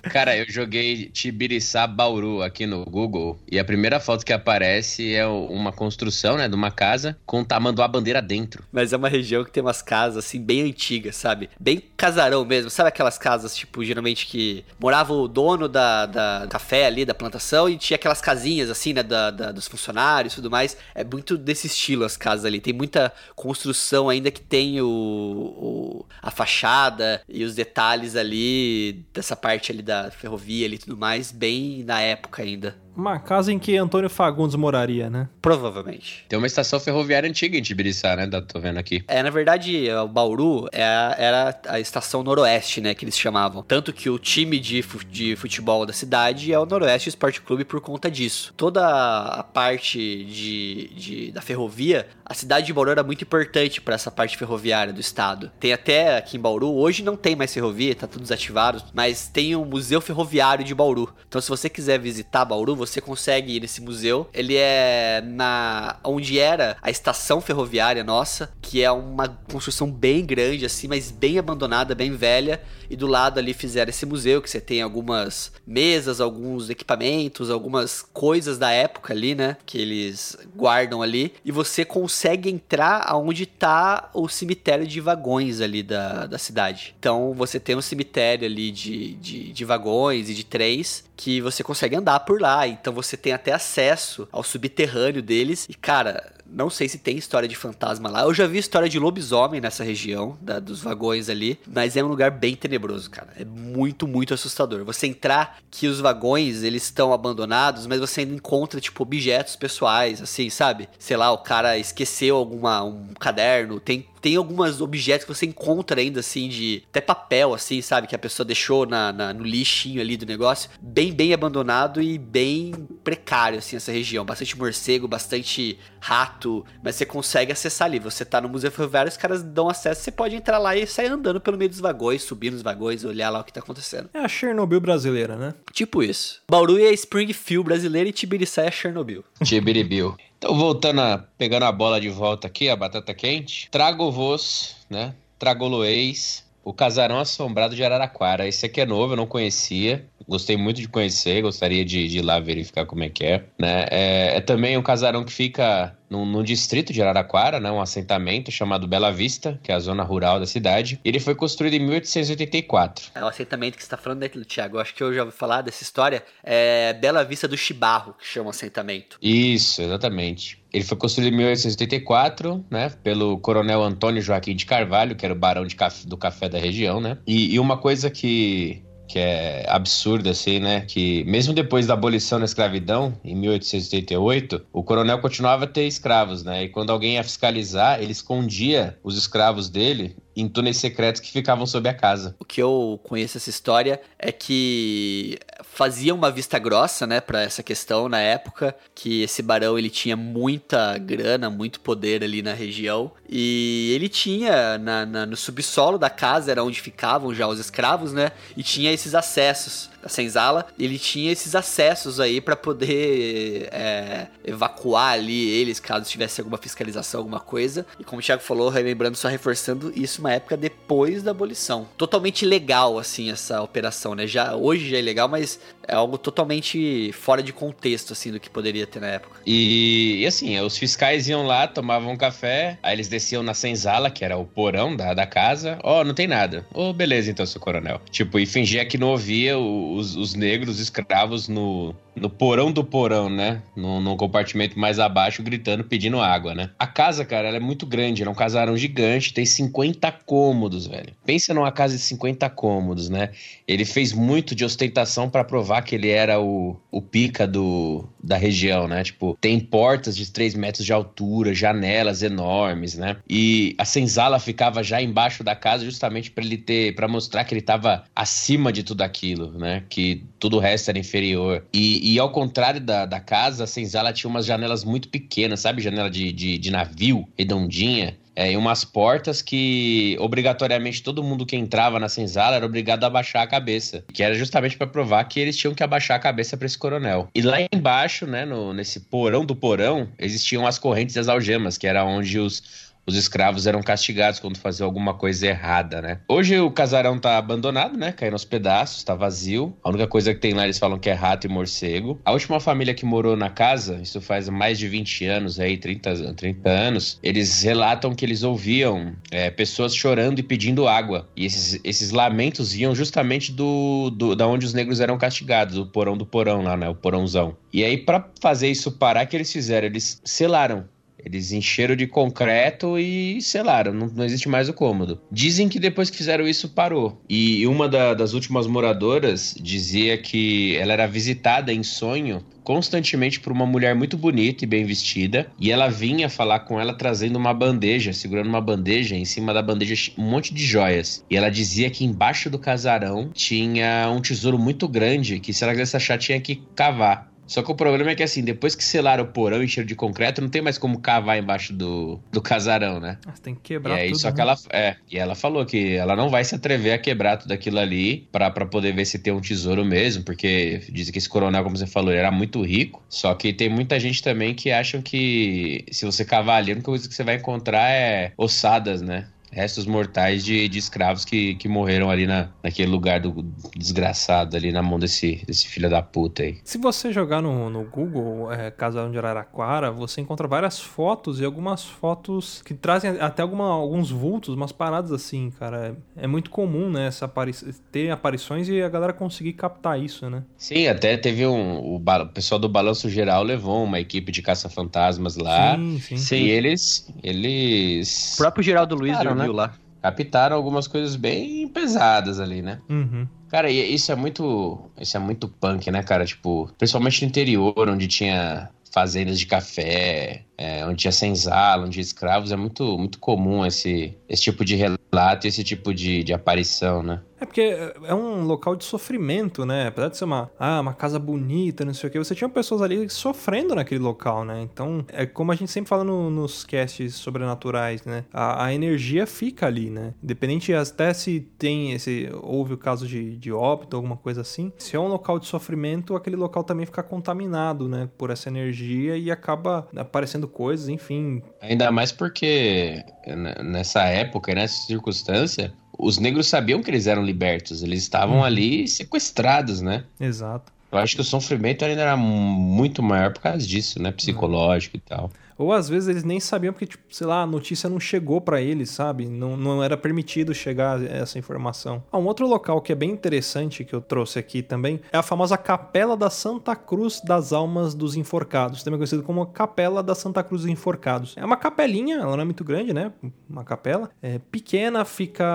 Cara, eu joguei Tibiriçá Bauru aqui no Google e a primeira foto que aparece é uma construção, né, de uma casa com tamanho a bandeira dentro.
Mas é uma região que tem umas casas assim bem antigas, sabe? Bem casarão mesmo. Sabe aquelas casas tipo geralmente que morava o dono da, da café ali da plantação e tinha aquelas casinhas assim, né, da da, dos funcionários e tudo mais. É muito desse estilo as casas ali. Tem muita construção ainda que tem o, o, a fachada e os detalhes ali dessa parte ali da ferrovia e tudo mais, bem na época ainda.
Uma casa em que Antônio Fagundes moraria, né?
Provavelmente.
Tem uma estação ferroviária antiga em Tibiriçá, né? Tô vendo aqui.
É, na verdade, o Bauru é era a estação noroeste, né? Que eles chamavam. Tanto que o time de, de futebol da cidade é o Noroeste Esporte Clube por conta disso. Toda a parte de, de da ferrovia, a cidade de Bauru era muito importante para essa parte ferroviária do estado. Tem até aqui em Bauru, hoje não tem mais ferrovia, tá tudo desativado, mas tem o Museu Ferroviário de Bauru. Então, se você quiser visitar Bauru, você você consegue ir nesse museu. Ele é na onde era a estação ferroviária nossa, que é uma construção bem grande, assim, mas bem abandonada, bem velha. E do lado ali fizeram esse museu, que você tem algumas mesas, alguns equipamentos, algumas coisas da época ali, né? Que eles guardam ali. E você consegue entrar aonde tá o cemitério de vagões ali da, da cidade. Então você tem um cemitério ali de, de, de vagões e de trens que você consegue andar por lá. Então você tem até acesso ao subterrâneo deles. E cara, não sei se tem história de fantasma lá. Eu já vi história de lobisomem nessa região, da, dos vagões ali. Mas é um lugar bem tenebroso, cara. É muito, muito assustador. Você entrar que os vagões, eles estão abandonados, mas você ainda encontra, tipo, objetos pessoais, assim, sabe? Sei lá, o cara esqueceu alguma, um caderno. Tem tem alguns objetos que você encontra ainda, assim, de até papel, assim, sabe? Que a pessoa deixou na, na, no lixinho ali do negócio. Bem, bem abandonado e bem precário, assim, essa região. Bastante morcego, bastante rato, mas você consegue acessar ali. Você tá no Museu Ferroviário, os caras dão acesso, você pode entrar lá e sair andando pelo meio dos vagões, subir nos vagões, olhar lá o que tá acontecendo.
É a Chernobyl brasileira, né?
Tipo isso. Bauru é a Springfield brasileira e Tibiriçá é Chernobyl.
Tibiribil. Então, voltando a. pegando a bola de volta aqui, a batata quente. Trago-vos, né? Trago-loeis. O Casarão Assombrado de Araraquara. Esse aqui é novo, eu não conhecia. Gostei muito de conhecer, gostaria de, de ir lá verificar como é que é. Né? É, é também um casarão que fica no, no, distrito de Araraquara, né, um assentamento chamado Bela Vista, que é a zona rural da cidade. Ele foi construído em 1884.
É o assentamento que você está falando Thiago. Eu acho que eu já ouvi falar dessa história. É Bela Vista do Chibarro, que chama o assentamento.
Isso, exatamente. Ele foi construído em 1884, né, pelo coronel Antônio Joaquim de Carvalho, que era o barão de do café da região, né. E, e uma coisa que que é absurdo, assim, né? Que mesmo depois da abolição da escravidão, em 1888, o coronel continuava a ter escravos, né? E quando alguém ia fiscalizar, ele escondia os escravos dele em túneis secretos que ficavam sob a casa.
O que eu conheço essa história é que fazia uma vista grossa, né, para essa questão na época, que esse barão ele tinha muita grana, muito poder ali na região e ele tinha na, na, no subsolo da casa era onde ficavam já os escravos, né, e tinha esses acessos da senzala, ele tinha esses acessos aí para poder é, evacuar ali eles caso tivesse alguma fiscalização, alguma coisa. E como o Thiago falou, relembrando, só reforçando, isso uma época depois da abolição. Totalmente legal, assim, essa operação, né? Já, hoje já é legal, mas é algo totalmente fora de contexto, assim, do que poderia ter na época.
E, e assim, os fiscais iam lá, tomavam um café, aí eles desciam na senzala, que era o porão da, da casa. Ó, oh, não tem nada. Ô, oh, beleza então, seu coronel. Tipo, e fingia que não ouvia os, os negros escravos no, no porão do porão, né? Num, num, compartimento mais abaixo, gritando, pedindo água, né? A casa, cara, ela é muito grande, ela é um casarão gigante, tem 50 cômodos, velho. Pensa numa casa de 50 cômodos, né? Ele fez muito de ostentação para provar que ele era o, o pica do, da região, né? Tipo, tem portas de 3 metros de altura, janelas enormes, né? E a senzala ficava já embaixo da casa justamente para ele ter, para mostrar que ele tava acima de tudo aquilo, né? Que tudo o resto era inferior. E, e ao contrário da, da casa, a senzala tinha umas janelas muito pequenas, sabe? Janela de, de, de navio, redondinha. É, umas portas que obrigatoriamente todo mundo que entrava na senzala era obrigado a abaixar a cabeça, que era justamente para provar que eles tinham que abaixar a cabeça para esse coronel. E lá embaixo, né, no, nesse porão do porão, existiam as correntes e as algemas, que era onde os os escravos eram castigados quando faziam alguma coisa errada, né? Hoje o casarão tá abandonado, né? Caindo aos pedaços, tá vazio. A única coisa que tem lá eles falam que é rato e morcego. A última família que morou na casa, isso faz mais de 20 anos aí, 30, 30 anos, eles relatam que eles ouviam é, pessoas chorando e pedindo água. E esses, esses lamentos vinham justamente do, do da onde os negros eram castigados, o porão do porão lá, né? O porãozão. E aí, para fazer isso parar, que eles fizeram? Eles selaram eles encheram de concreto e selaram, não, não existe mais o cômodo. Dizem que depois que fizeram isso, parou. E uma da, das últimas moradoras dizia que ela era visitada em sonho constantemente por uma mulher muito bonita e bem vestida, e ela vinha falar com ela trazendo uma bandeja, segurando uma bandeja, em cima da bandeja um monte de joias. E ela dizia que embaixo do casarão tinha um tesouro muito grande, que se ela quisesse achar tinha que cavar. Só que o problema é que assim, depois que selaram o porão encheram de concreto, não tem mais como cavar embaixo do, do casarão, né?
Você tem que quebrar
e aí,
tudo.
só
né?
que ela, é, e ela falou que ela não vai se atrever a quebrar tudo aquilo ali pra, pra poder ver se tem um tesouro mesmo, porque dizem que esse coronel, como você falou, ele era muito rico. Só que tem muita gente também que acham que se você cavar ali, a única coisa que você vai encontrar é ossadas, né? Restos mortais de, de escravos que, que morreram ali na, naquele lugar do desgraçado, ali na mão desse, desse filho da puta aí.
Se você jogar no, no Google é, Casarão de Araraquara, você encontra várias fotos e algumas fotos que trazem até alguma, alguns vultos, umas paradas assim, cara. É, é muito comum, né, essa apari ter aparições e a galera conseguir captar isso, né?
Sim, até teve um. O, o pessoal do Balanço Geral levou uma equipe de caça-fantasmas lá.
Sim, sim.
E eles. Eles.
O próprio Geraldo Luiz dormiu
né?
lá.
captaram algumas coisas bem pesadas ali, né?
Uhum.
Cara, isso é muito. Isso é muito punk, né, cara? Tipo, principalmente no interior, onde tinha fazendas de café, é, onde tinha senzala, onde tinha escravos, é muito, muito comum esse, esse tipo de relato esse tipo de, de aparição, né?
É porque é um local de sofrimento, né? Apesar de ser uma, ah, uma casa bonita, não sei o que, você tinha pessoas ali sofrendo naquele local, né? Então, é como a gente sempre fala no- nos casts sobrenaturais, né? A, a energia fica ali, né? Independente até se tem esse. houve o caso de, de óbito, alguma coisa assim. Se é um local de sofrimento, aquele local também fica contaminado, né? Por essa energia e acaba aparecendo coisas, enfim.
Ainda mais porque n- nessa época, nessa circunstância, os negros sabiam que eles eram libertos, eles estavam ali sequestrados, né?
Exato.
Eu acho que o sofrimento ainda era muito maior por causa disso, né? Psicológico e tal.
Ou às vezes eles nem sabiam porque, tipo, sei lá, a notícia não chegou pra eles, sabe? Não, não era permitido chegar essa informação. Ah, um outro local que é bem interessante que eu trouxe aqui também é a famosa Capela da Santa Cruz das Almas dos Enforcados, também conhecido como Capela da Santa Cruz dos Enforcados. É uma capelinha, ela não é muito grande, né? Uma capela. É pequena, fica.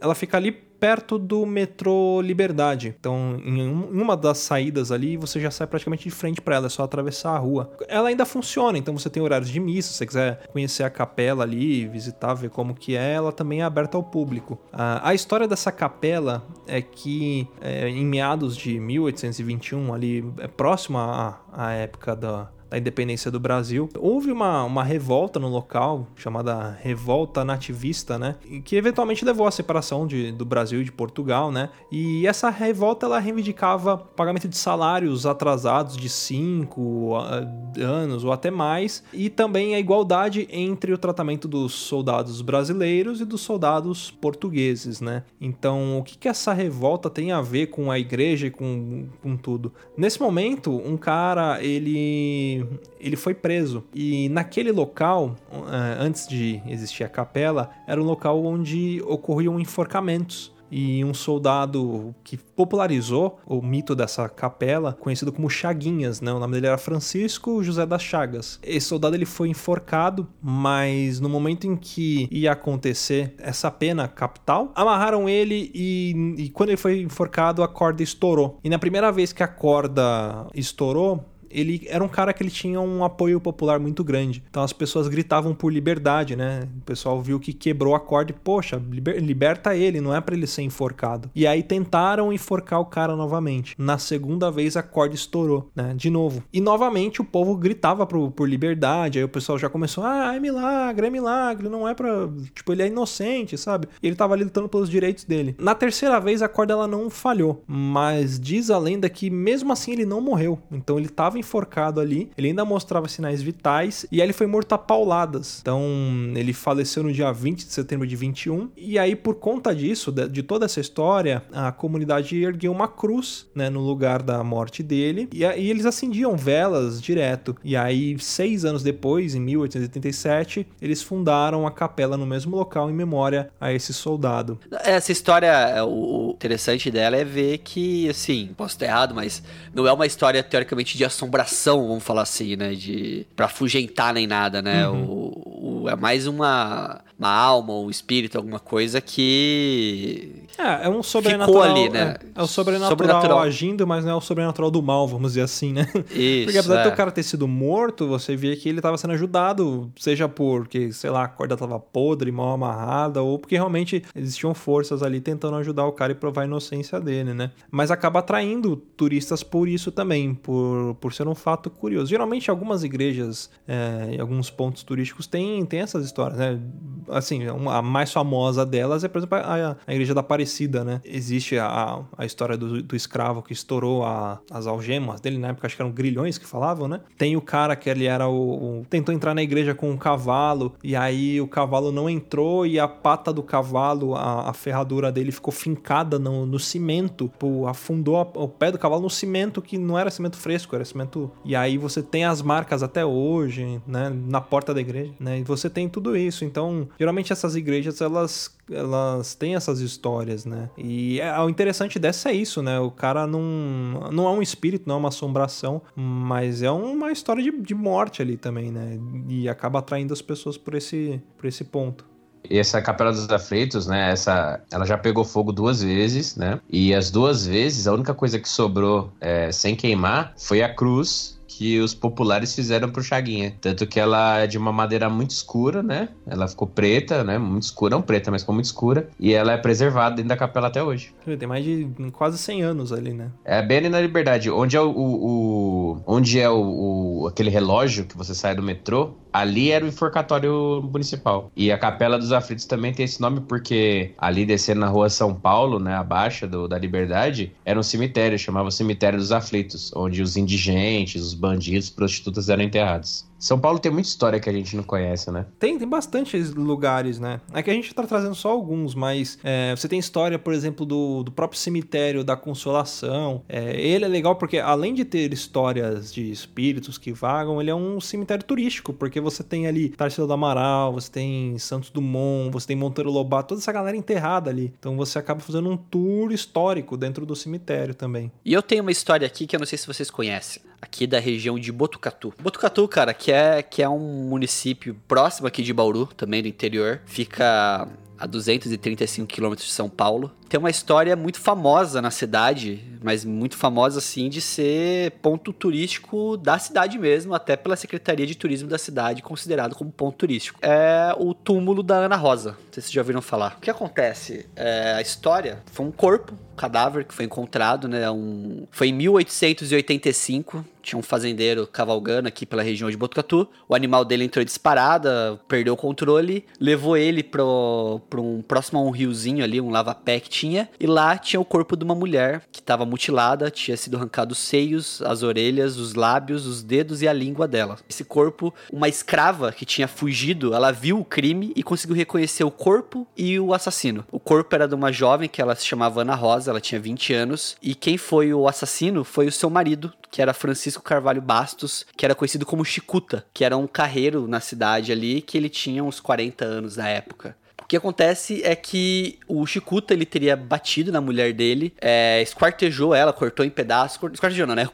Ela fica ali perto do metrô Liberdade. Então, em um- uma das saídas ali, você já sai praticamente de frente para ela, é só atravessar a rua. Ela ainda funciona, então você tem horários de missa, se você quiser conhecer a capela ali, visitar, ver como que é, ela também é aberta ao público. A história dessa capela é que é, em meados de 1821, ali é próximo à, à época da da independência do Brasil. Houve uma, uma revolta no local, chamada Revolta Nativista, né? Que eventualmente levou à separação de, do Brasil e de Portugal, né? E essa revolta ela reivindicava pagamento de salários atrasados de 5 anos ou até mais, e também a igualdade entre o tratamento dos soldados brasileiros e dos soldados portugueses, né? Então, o que, que essa revolta tem a ver com a igreja e com, com tudo? Nesse momento, um cara, ele ele foi preso. E naquele local, eh, antes de existir a capela, era um local onde ocorriam enforcamentos. E um soldado que popularizou o mito dessa capela, conhecido como Chaguinhas, né? O nome dele era Francisco José das Chagas. Esse soldado ele foi enforcado, mas no momento em que ia acontecer essa pena capital, amarraram ele e, e quando ele foi enforcado, a corda estourou. E na primeira vez que a corda estourou, ele era um cara que ele tinha um apoio popular muito grande. Então as pessoas gritavam por liberdade, né? O pessoal viu que quebrou a corda e, poxa, liber- liberta ele, não é pra ele ser enforcado. E aí tentaram enforcar o cara novamente. Na segunda vez a corda estourou, né? De novo. E novamente o povo gritava pro- por liberdade. Aí o pessoal já começou: ah, é milagre, é milagre, não é pra. Tipo, ele é inocente, sabe? Ele tava ali lutando pelos direitos dele. Na terceira vez a corda ela não falhou, mas diz a lenda que mesmo assim ele não morreu. Então ele tava enforcado ali, ele ainda mostrava sinais vitais e aí ele foi morto a pauladas. Então ele faleceu no dia 20 de setembro de 21 e aí por conta disso, de, toda essa história, a comunidade ergueu uma cruz, né, no lugar da morte dele e aí eles acendiam velas direto. E aí seis anos depois, em 1887, eles fundaram a capela no mesmo local em memória a esse soldado.
Essa história, é, o interessante dela é ver que, assim, posso estar errado, mas não é uma história teoricamente de assombração, vamos falar assim, né? De. pra afugentar nem nada, né? O, o- é mais uma. Uma alma, um espírito, alguma coisa que.
É, é um sobrenatural.
ali, né?
É, é o sobrenatural,
Sobrenatural.
agindo, mas não é o sobrenatural do mal, vamos dizer assim, né?
Isso,
Porque apesar
é.
de o cara ter sido morto, você via que ele tava sendo ajudado, seja porque, sei lá, a corda tava podre, mal amarrada, ou porque realmente existiam forças ali tentando ajudar o cara e provar a inocência dele, né? Mas acaba atraindo turistas por isso também, por, por ser um fato curioso. Geralmente algumas igrejas, é, em alguns pontos turísticos têm, tem essas histórias, né? Assim, a mais famosa delas é, por exemplo, a, a igreja da Aparecida, né? Existe a, a história do, do escravo que estourou a- as algemas dele, na época acho que eram grilhões que falavam, né? Tem o cara que ele era o, o- tentou entrar na igreja com um cavalo e aí o cavalo não entrou e a pata do cavalo, a, a ferradura dele ficou fincada no, no cimento, afundou a- o pé do cavalo no cimento que não era cimento fresco, era cimento. E aí você tem as marcas até hoje, né, na porta da igreja, né? E você tem tudo isso. Então, geralmente essas igrejas elas elas têm essas histórias, né? E é, o interessante dessa é isso, né? O cara não não é um espírito, não é uma assombração, mas é uma história de, de morte ali também, né? E acaba atraindo as pessoas por esse por esse ponto.
E essa Capela dos Aflitos, né? Essa, ela já pegou fogo duas vezes, né? E as duas vezes, a única coisa que sobrou é, sem queimar foi a cruz que os populares fizeram pro Chaguinha. Tanto que ela é de uma madeira muito escura, né? Ela ficou preta, né? Muito escura, não preta, mas ficou muito escura. E ela é preservada dentro da capela até hoje.
Tem mais de quase 100 anos ali, né?
É bem ali na Liberdade. Onde é o. o- o- onde é o, o- aquele relógio que você sai do metrô, ali era o enforcatório municipal. E a Capela dos Aflitos também tem esse nome porque ali descendo na rua São Paulo, né, abaixo do, da Liberdade, era um cemitério, chamava Cemitério dos Aflitos, onde os indigentes, os bandidos, prostitutas eram enterrados. São Paulo tem muita história que a gente não conhece, né?
Tem, tem bastantes lugares, né? É que a gente tá trazendo só alguns, mas é, você tem história, por exemplo, do, do próprio cemitério da Consolação. É, ele é legal porque, além de ter histórias de espíritos que vagam, ele é um cemitério turístico, porque você tem ali Tarsila do Amaral, você tem Santos Dumont, você tem Monteiro Lobato, toda essa galera enterrada ali. Então você acaba fazendo um tour histórico dentro do cemitério também.
E eu tenho uma história aqui que eu não sei se vocês conhecem. Aqui da região de Botucatu. Botucatu, cara, que é, que é um município próximo aqui de Bauru, também do interior. Fica a 235 quilômetros de São Paulo. Tem uma história muito famosa na cidade, mas muito famosa assim de ser ponto turístico da cidade mesmo, até pela Secretaria de Turismo da cidade, considerado como ponto turístico. É o túmulo da Ana Rosa. Não sei se vocês já ouviram falar. O que acontece? É, a história foi um corpo, cadáver que foi encontrado, né? Um, foi em 1885. Tinha um fazendeiro cavalgando aqui pela região de Botucatu. O animal dele entrou disparada, perdeu o controle, levou ele pro um próximo a um riozinho ali, um lavapé que tinha. E lá tinha o corpo de uma mulher que estava mutilada, tinha sido arrancado os seios, as orelhas, os lábios, os dedos e a língua dela. Esse corpo, uma escrava que tinha fugido, ela viu o crime e conseguiu reconhecer o corpo e o assassino. O corpo era de uma jovem que ela se chamava Ana Rosa, ela tinha 20 anos. E quem foi o assassino foi o seu marido, que era Francisco Carvalho Bastos, que era conhecido como Chicuta, que era um carreiro na cidade ali, que ele tinha uns 40 anos na época. Que acontece é que o Chicuta ele teria batido na mulher dele, é, esquartejou ela, cortou em pedaços, esquartejou não, né?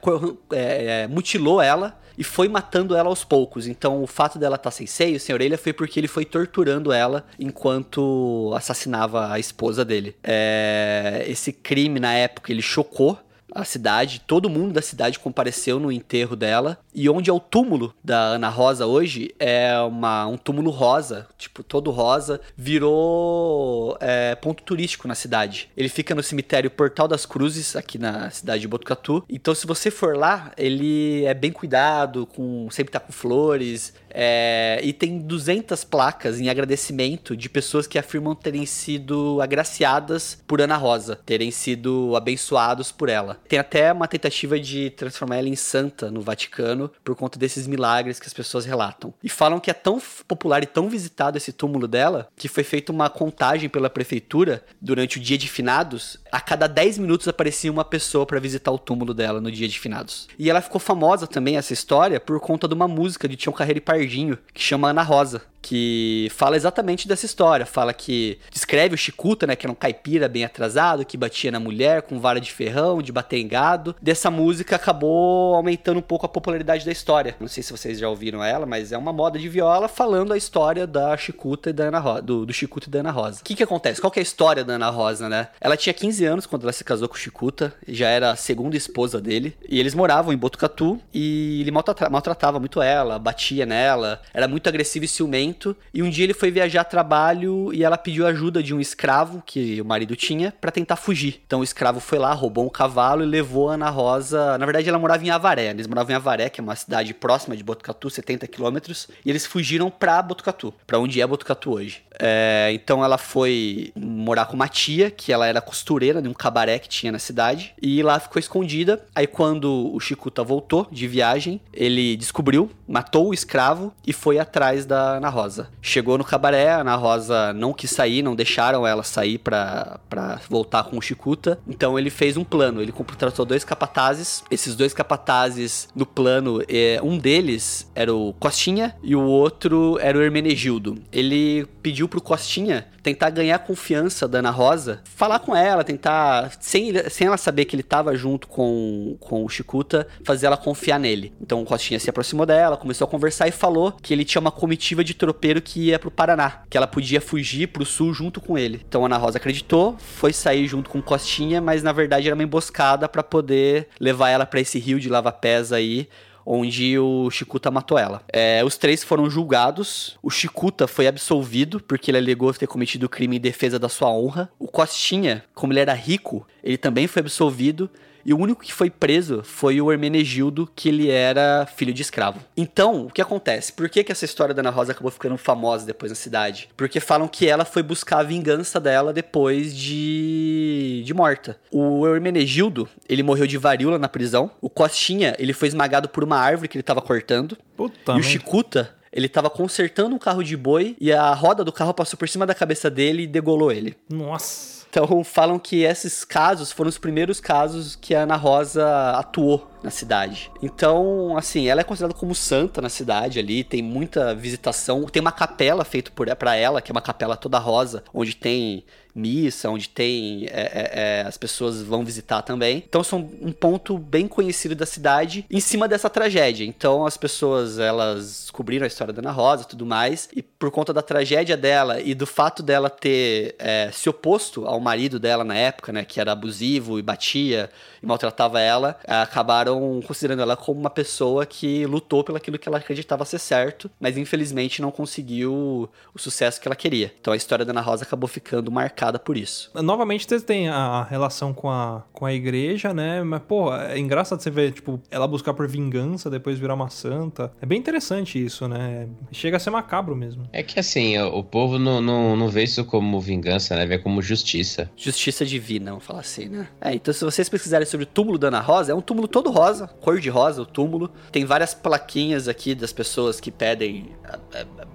É, é, mutilou ela e foi matando ela aos poucos. Então o fato dela estar sem seio, sem orelha, foi porque ele foi torturando ela enquanto assassinava a esposa dele. É, esse crime na época ele chocou a cidade, todo mundo da cidade compareceu no enterro dela. E onde é o túmulo da Ana Rosa hoje é uma, um túmulo rosa, tipo, todo rosa, virou é, ponto turístico na cidade. Ele fica no cemitério Portal das Cruzes, aqui na cidade de Botucatu. Então, se você for lá, ele é bem cuidado, com sempre tá com flores. É, e tem 200 placas em agradecimento de pessoas que afirmam terem sido agraciadas por Ana Rosa, terem sido abençoados por ela. Tem até uma tentativa de transformar ela em santa no Vaticano por conta desses milagres que as pessoas relatam. E falam que é tão popular e tão visitado esse túmulo dela que foi feita uma contagem pela prefeitura durante o dia de finados. A cada 10 minutos aparecia uma pessoa para visitar o túmulo dela no dia de finados. E ela ficou famosa também, essa história, por conta de uma música de Tião Carreiro e Pardinho, que chama Ana Rosa. Que fala exatamente dessa história. Fala que descreve o Chicuta, né, que era um caipira bem atrasado, que batia na mulher com vara de ferrão, de bater em gado. Dessa música acabou aumentando um pouco a popularidade da história. Não sei se vocês já ouviram ela, mas é uma moda de viola falando a história da Chicuta e da Ana Rosa, do, do Chicuta e da Ana Rosa. O que que acontece? Qual que é a história da Ana Rosa, né? Ela tinha 15 anos quando ela se casou com o Chicuta, já era a segunda esposa dele, e eles moravam em Botucatu e ele maltrata maltratava muito ela, batia nela, era muito agressivo e ciumento. E um dia ele foi viajar a trabalho e ela pediu ajuda de um escravo que o marido tinha para tentar fugir. Então o escravo foi lá, roubou um cavalo e levou a Ana Rosa. Na verdade, ela morava em Avaré. Eles moravam em Avaré, que é uma cidade próxima de Botucatu, 70 quilômetros. E eles fugiram pra Botucatu, pra onde é Botucatu hoje. É, então ela foi morar com uma tia, que ela era costureira de um cabaré que tinha na cidade. E lá ficou escondida. Aí quando o Chicuta voltou de viagem, ele descobriu, matou o escravo e foi atrás da Ana Rosa. Chegou no cabaré, a Ana Rosa não quis sair, não deixaram ela sair pra voltar com o Chicuta. Então ele fez um plano. Ele contratou dois capatazes. Esses dois capatazes no plano, é, um deles era o Costinha e o outro era o Hermenegildo. Ele pediu pro Costinha tentar ganhar a confiança da Ana Rosa, falar com ela, tentar, sem, sem ela saber que ele tava junto com, com o Chicuta, fazer ela confiar nele. Então o Costinha se aproximou dela, começou a conversar e falou que ele tinha uma comitiva de tropeiro que ia pro Paraná, que ela podia fugir pro sul junto com ele. Então a Ana Rosa acreditou, foi sair junto com o Costinha, mas na verdade era uma emboscada para poder levar ela para esse rio de lava-pés aí, onde o Chicuta matou ela. É, os três foram julgados. O Chicuta foi absolvido porque ele alegou ter cometido crime em defesa da sua honra. O Costinha, como ele era rico, ele também foi absolvido. E o único que foi preso foi o Hermenegildo, que ele era filho de escravo. Então, o que acontece? Por que, que essa história da Ana Rosa acabou ficando famosa depois na cidade? Porque falam que ela foi buscar a vingança dela depois de, de morta. O Hermenegildo, ele morreu de varíola na prisão. O Costinha, ele foi esmagado por uma árvore que ele tava cortando.
Puta
e o Chicuta, ele tava consertando um carro de boi e a roda do carro passou por cima da cabeça dele e degolou ele.
Nossa.
Então falam que esses casos foram os primeiros casos que a Ana Rosa atuou na cidade. Então, assim, ela é considerada como santa na cidade ali, tem muita visitação, tem uma capela feita para ela, que é uma capela toda rosa, onde tem missa, onde tem é, é, é, as pessoas vão visitar também. Então são um ponto bem conhecido da cidade em cima dessa tragédia. Então as pessoas elas descobriram a história da Ana Rosa tudo mais e por conta da tragédia dela e do fato dela ter é, se oposto ao marido dela na época, né, que era abusivo e batia e maltratava ela, acabaram considerando ela como uma pessoa que lutou pelo aquilo que ela acreditava ser certo, mas infelizmente não conseguiu o sucesso que ela queria. Então a história da Ana Rosa acabou ficando marcada por isso.
Novamente você tem a relação com a, com a igreja, né? Mas, pô, é engraçado você ver, tipo, ela buscar por vingança, depois virar uma santa. É bem interessante isso, né? Chega a ser macabro mesmo.
É que assim, o povo não, não, não vê isso como vingança, né? Vê como justiça.
Justiça divina, vamos falar assim, né? É, então se vocês pesquisarem sobre o túmulo da Ana Rosa, é um túmulo todo rosa, cor de rosa, o túmulo. Tem várias plaquinhas aqui das pessoas que pedem,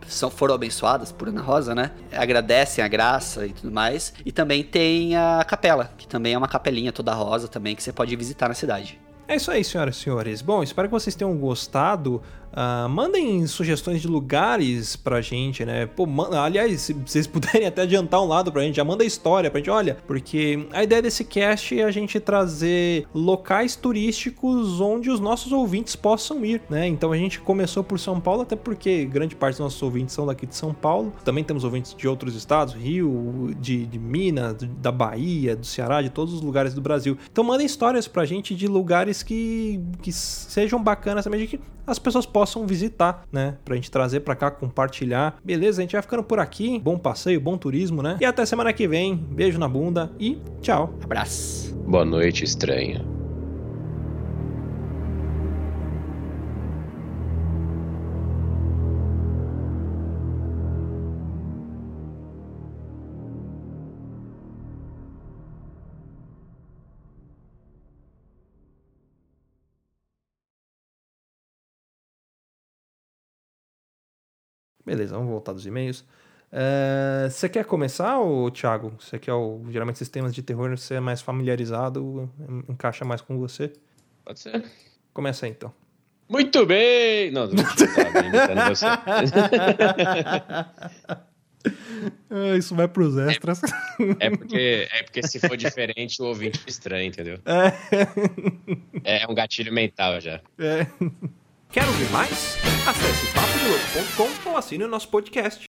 são, foram abençoadas por Ana Rosa, né? Agradecem a graça e tudo mais. E também tem a capela, que também é uma capelinha toda rosa também, que você pode visitar na cidade.
É isso aí, senhoras e senhores. Bom, espero que vocês tenham gostado. Uh, mandem sugestões de lugares pra gente, né? Pô, aliás, se vocês puderem até adiantar um lado pra gente, já manda história pra gente, olha, porque a ideia desse cast é a gente trazer locais turísticos onde os nossos ouvintes possam ir, né? Então a gente começou por São Paulo, até porque grande parte dos nossos ouvintes são daqui de São Paulo. Também temos ouvintes de outros estados, Rio, de, de Minas, da Bahia, do Ceará, de todos os lugares do Brasil. Então mandem histórias pra gente de lugares que, que sejam bacanas também, de que as pessoas possam visitar, né? Pra gente trazer pra cá, compartilhar. Beleza, a gente vai ficando por aqui. Bom passeio, bom turismo, né? E até semana que vem. Beijo na bunda e tchau.
Abraço.
Boa noite, estranha.
Beleza, vamos voltar dos e-mails. É, você quer começar, ou, Thiago? Você quer o, geralmente sistemas de terror você é mais familiarizado, encaixa mais com você?
Pode ser.
Começa aí então.
Muito bem! Não, não imitando você.
Ah, Isso vai pros extras.
É porque, é porque se for diferente, o ouvinte estranha, entendeu? É um gatilho mental já.
É. Quer ouvir mais? Acesse papodelouco.com ou assine o nosso podcast.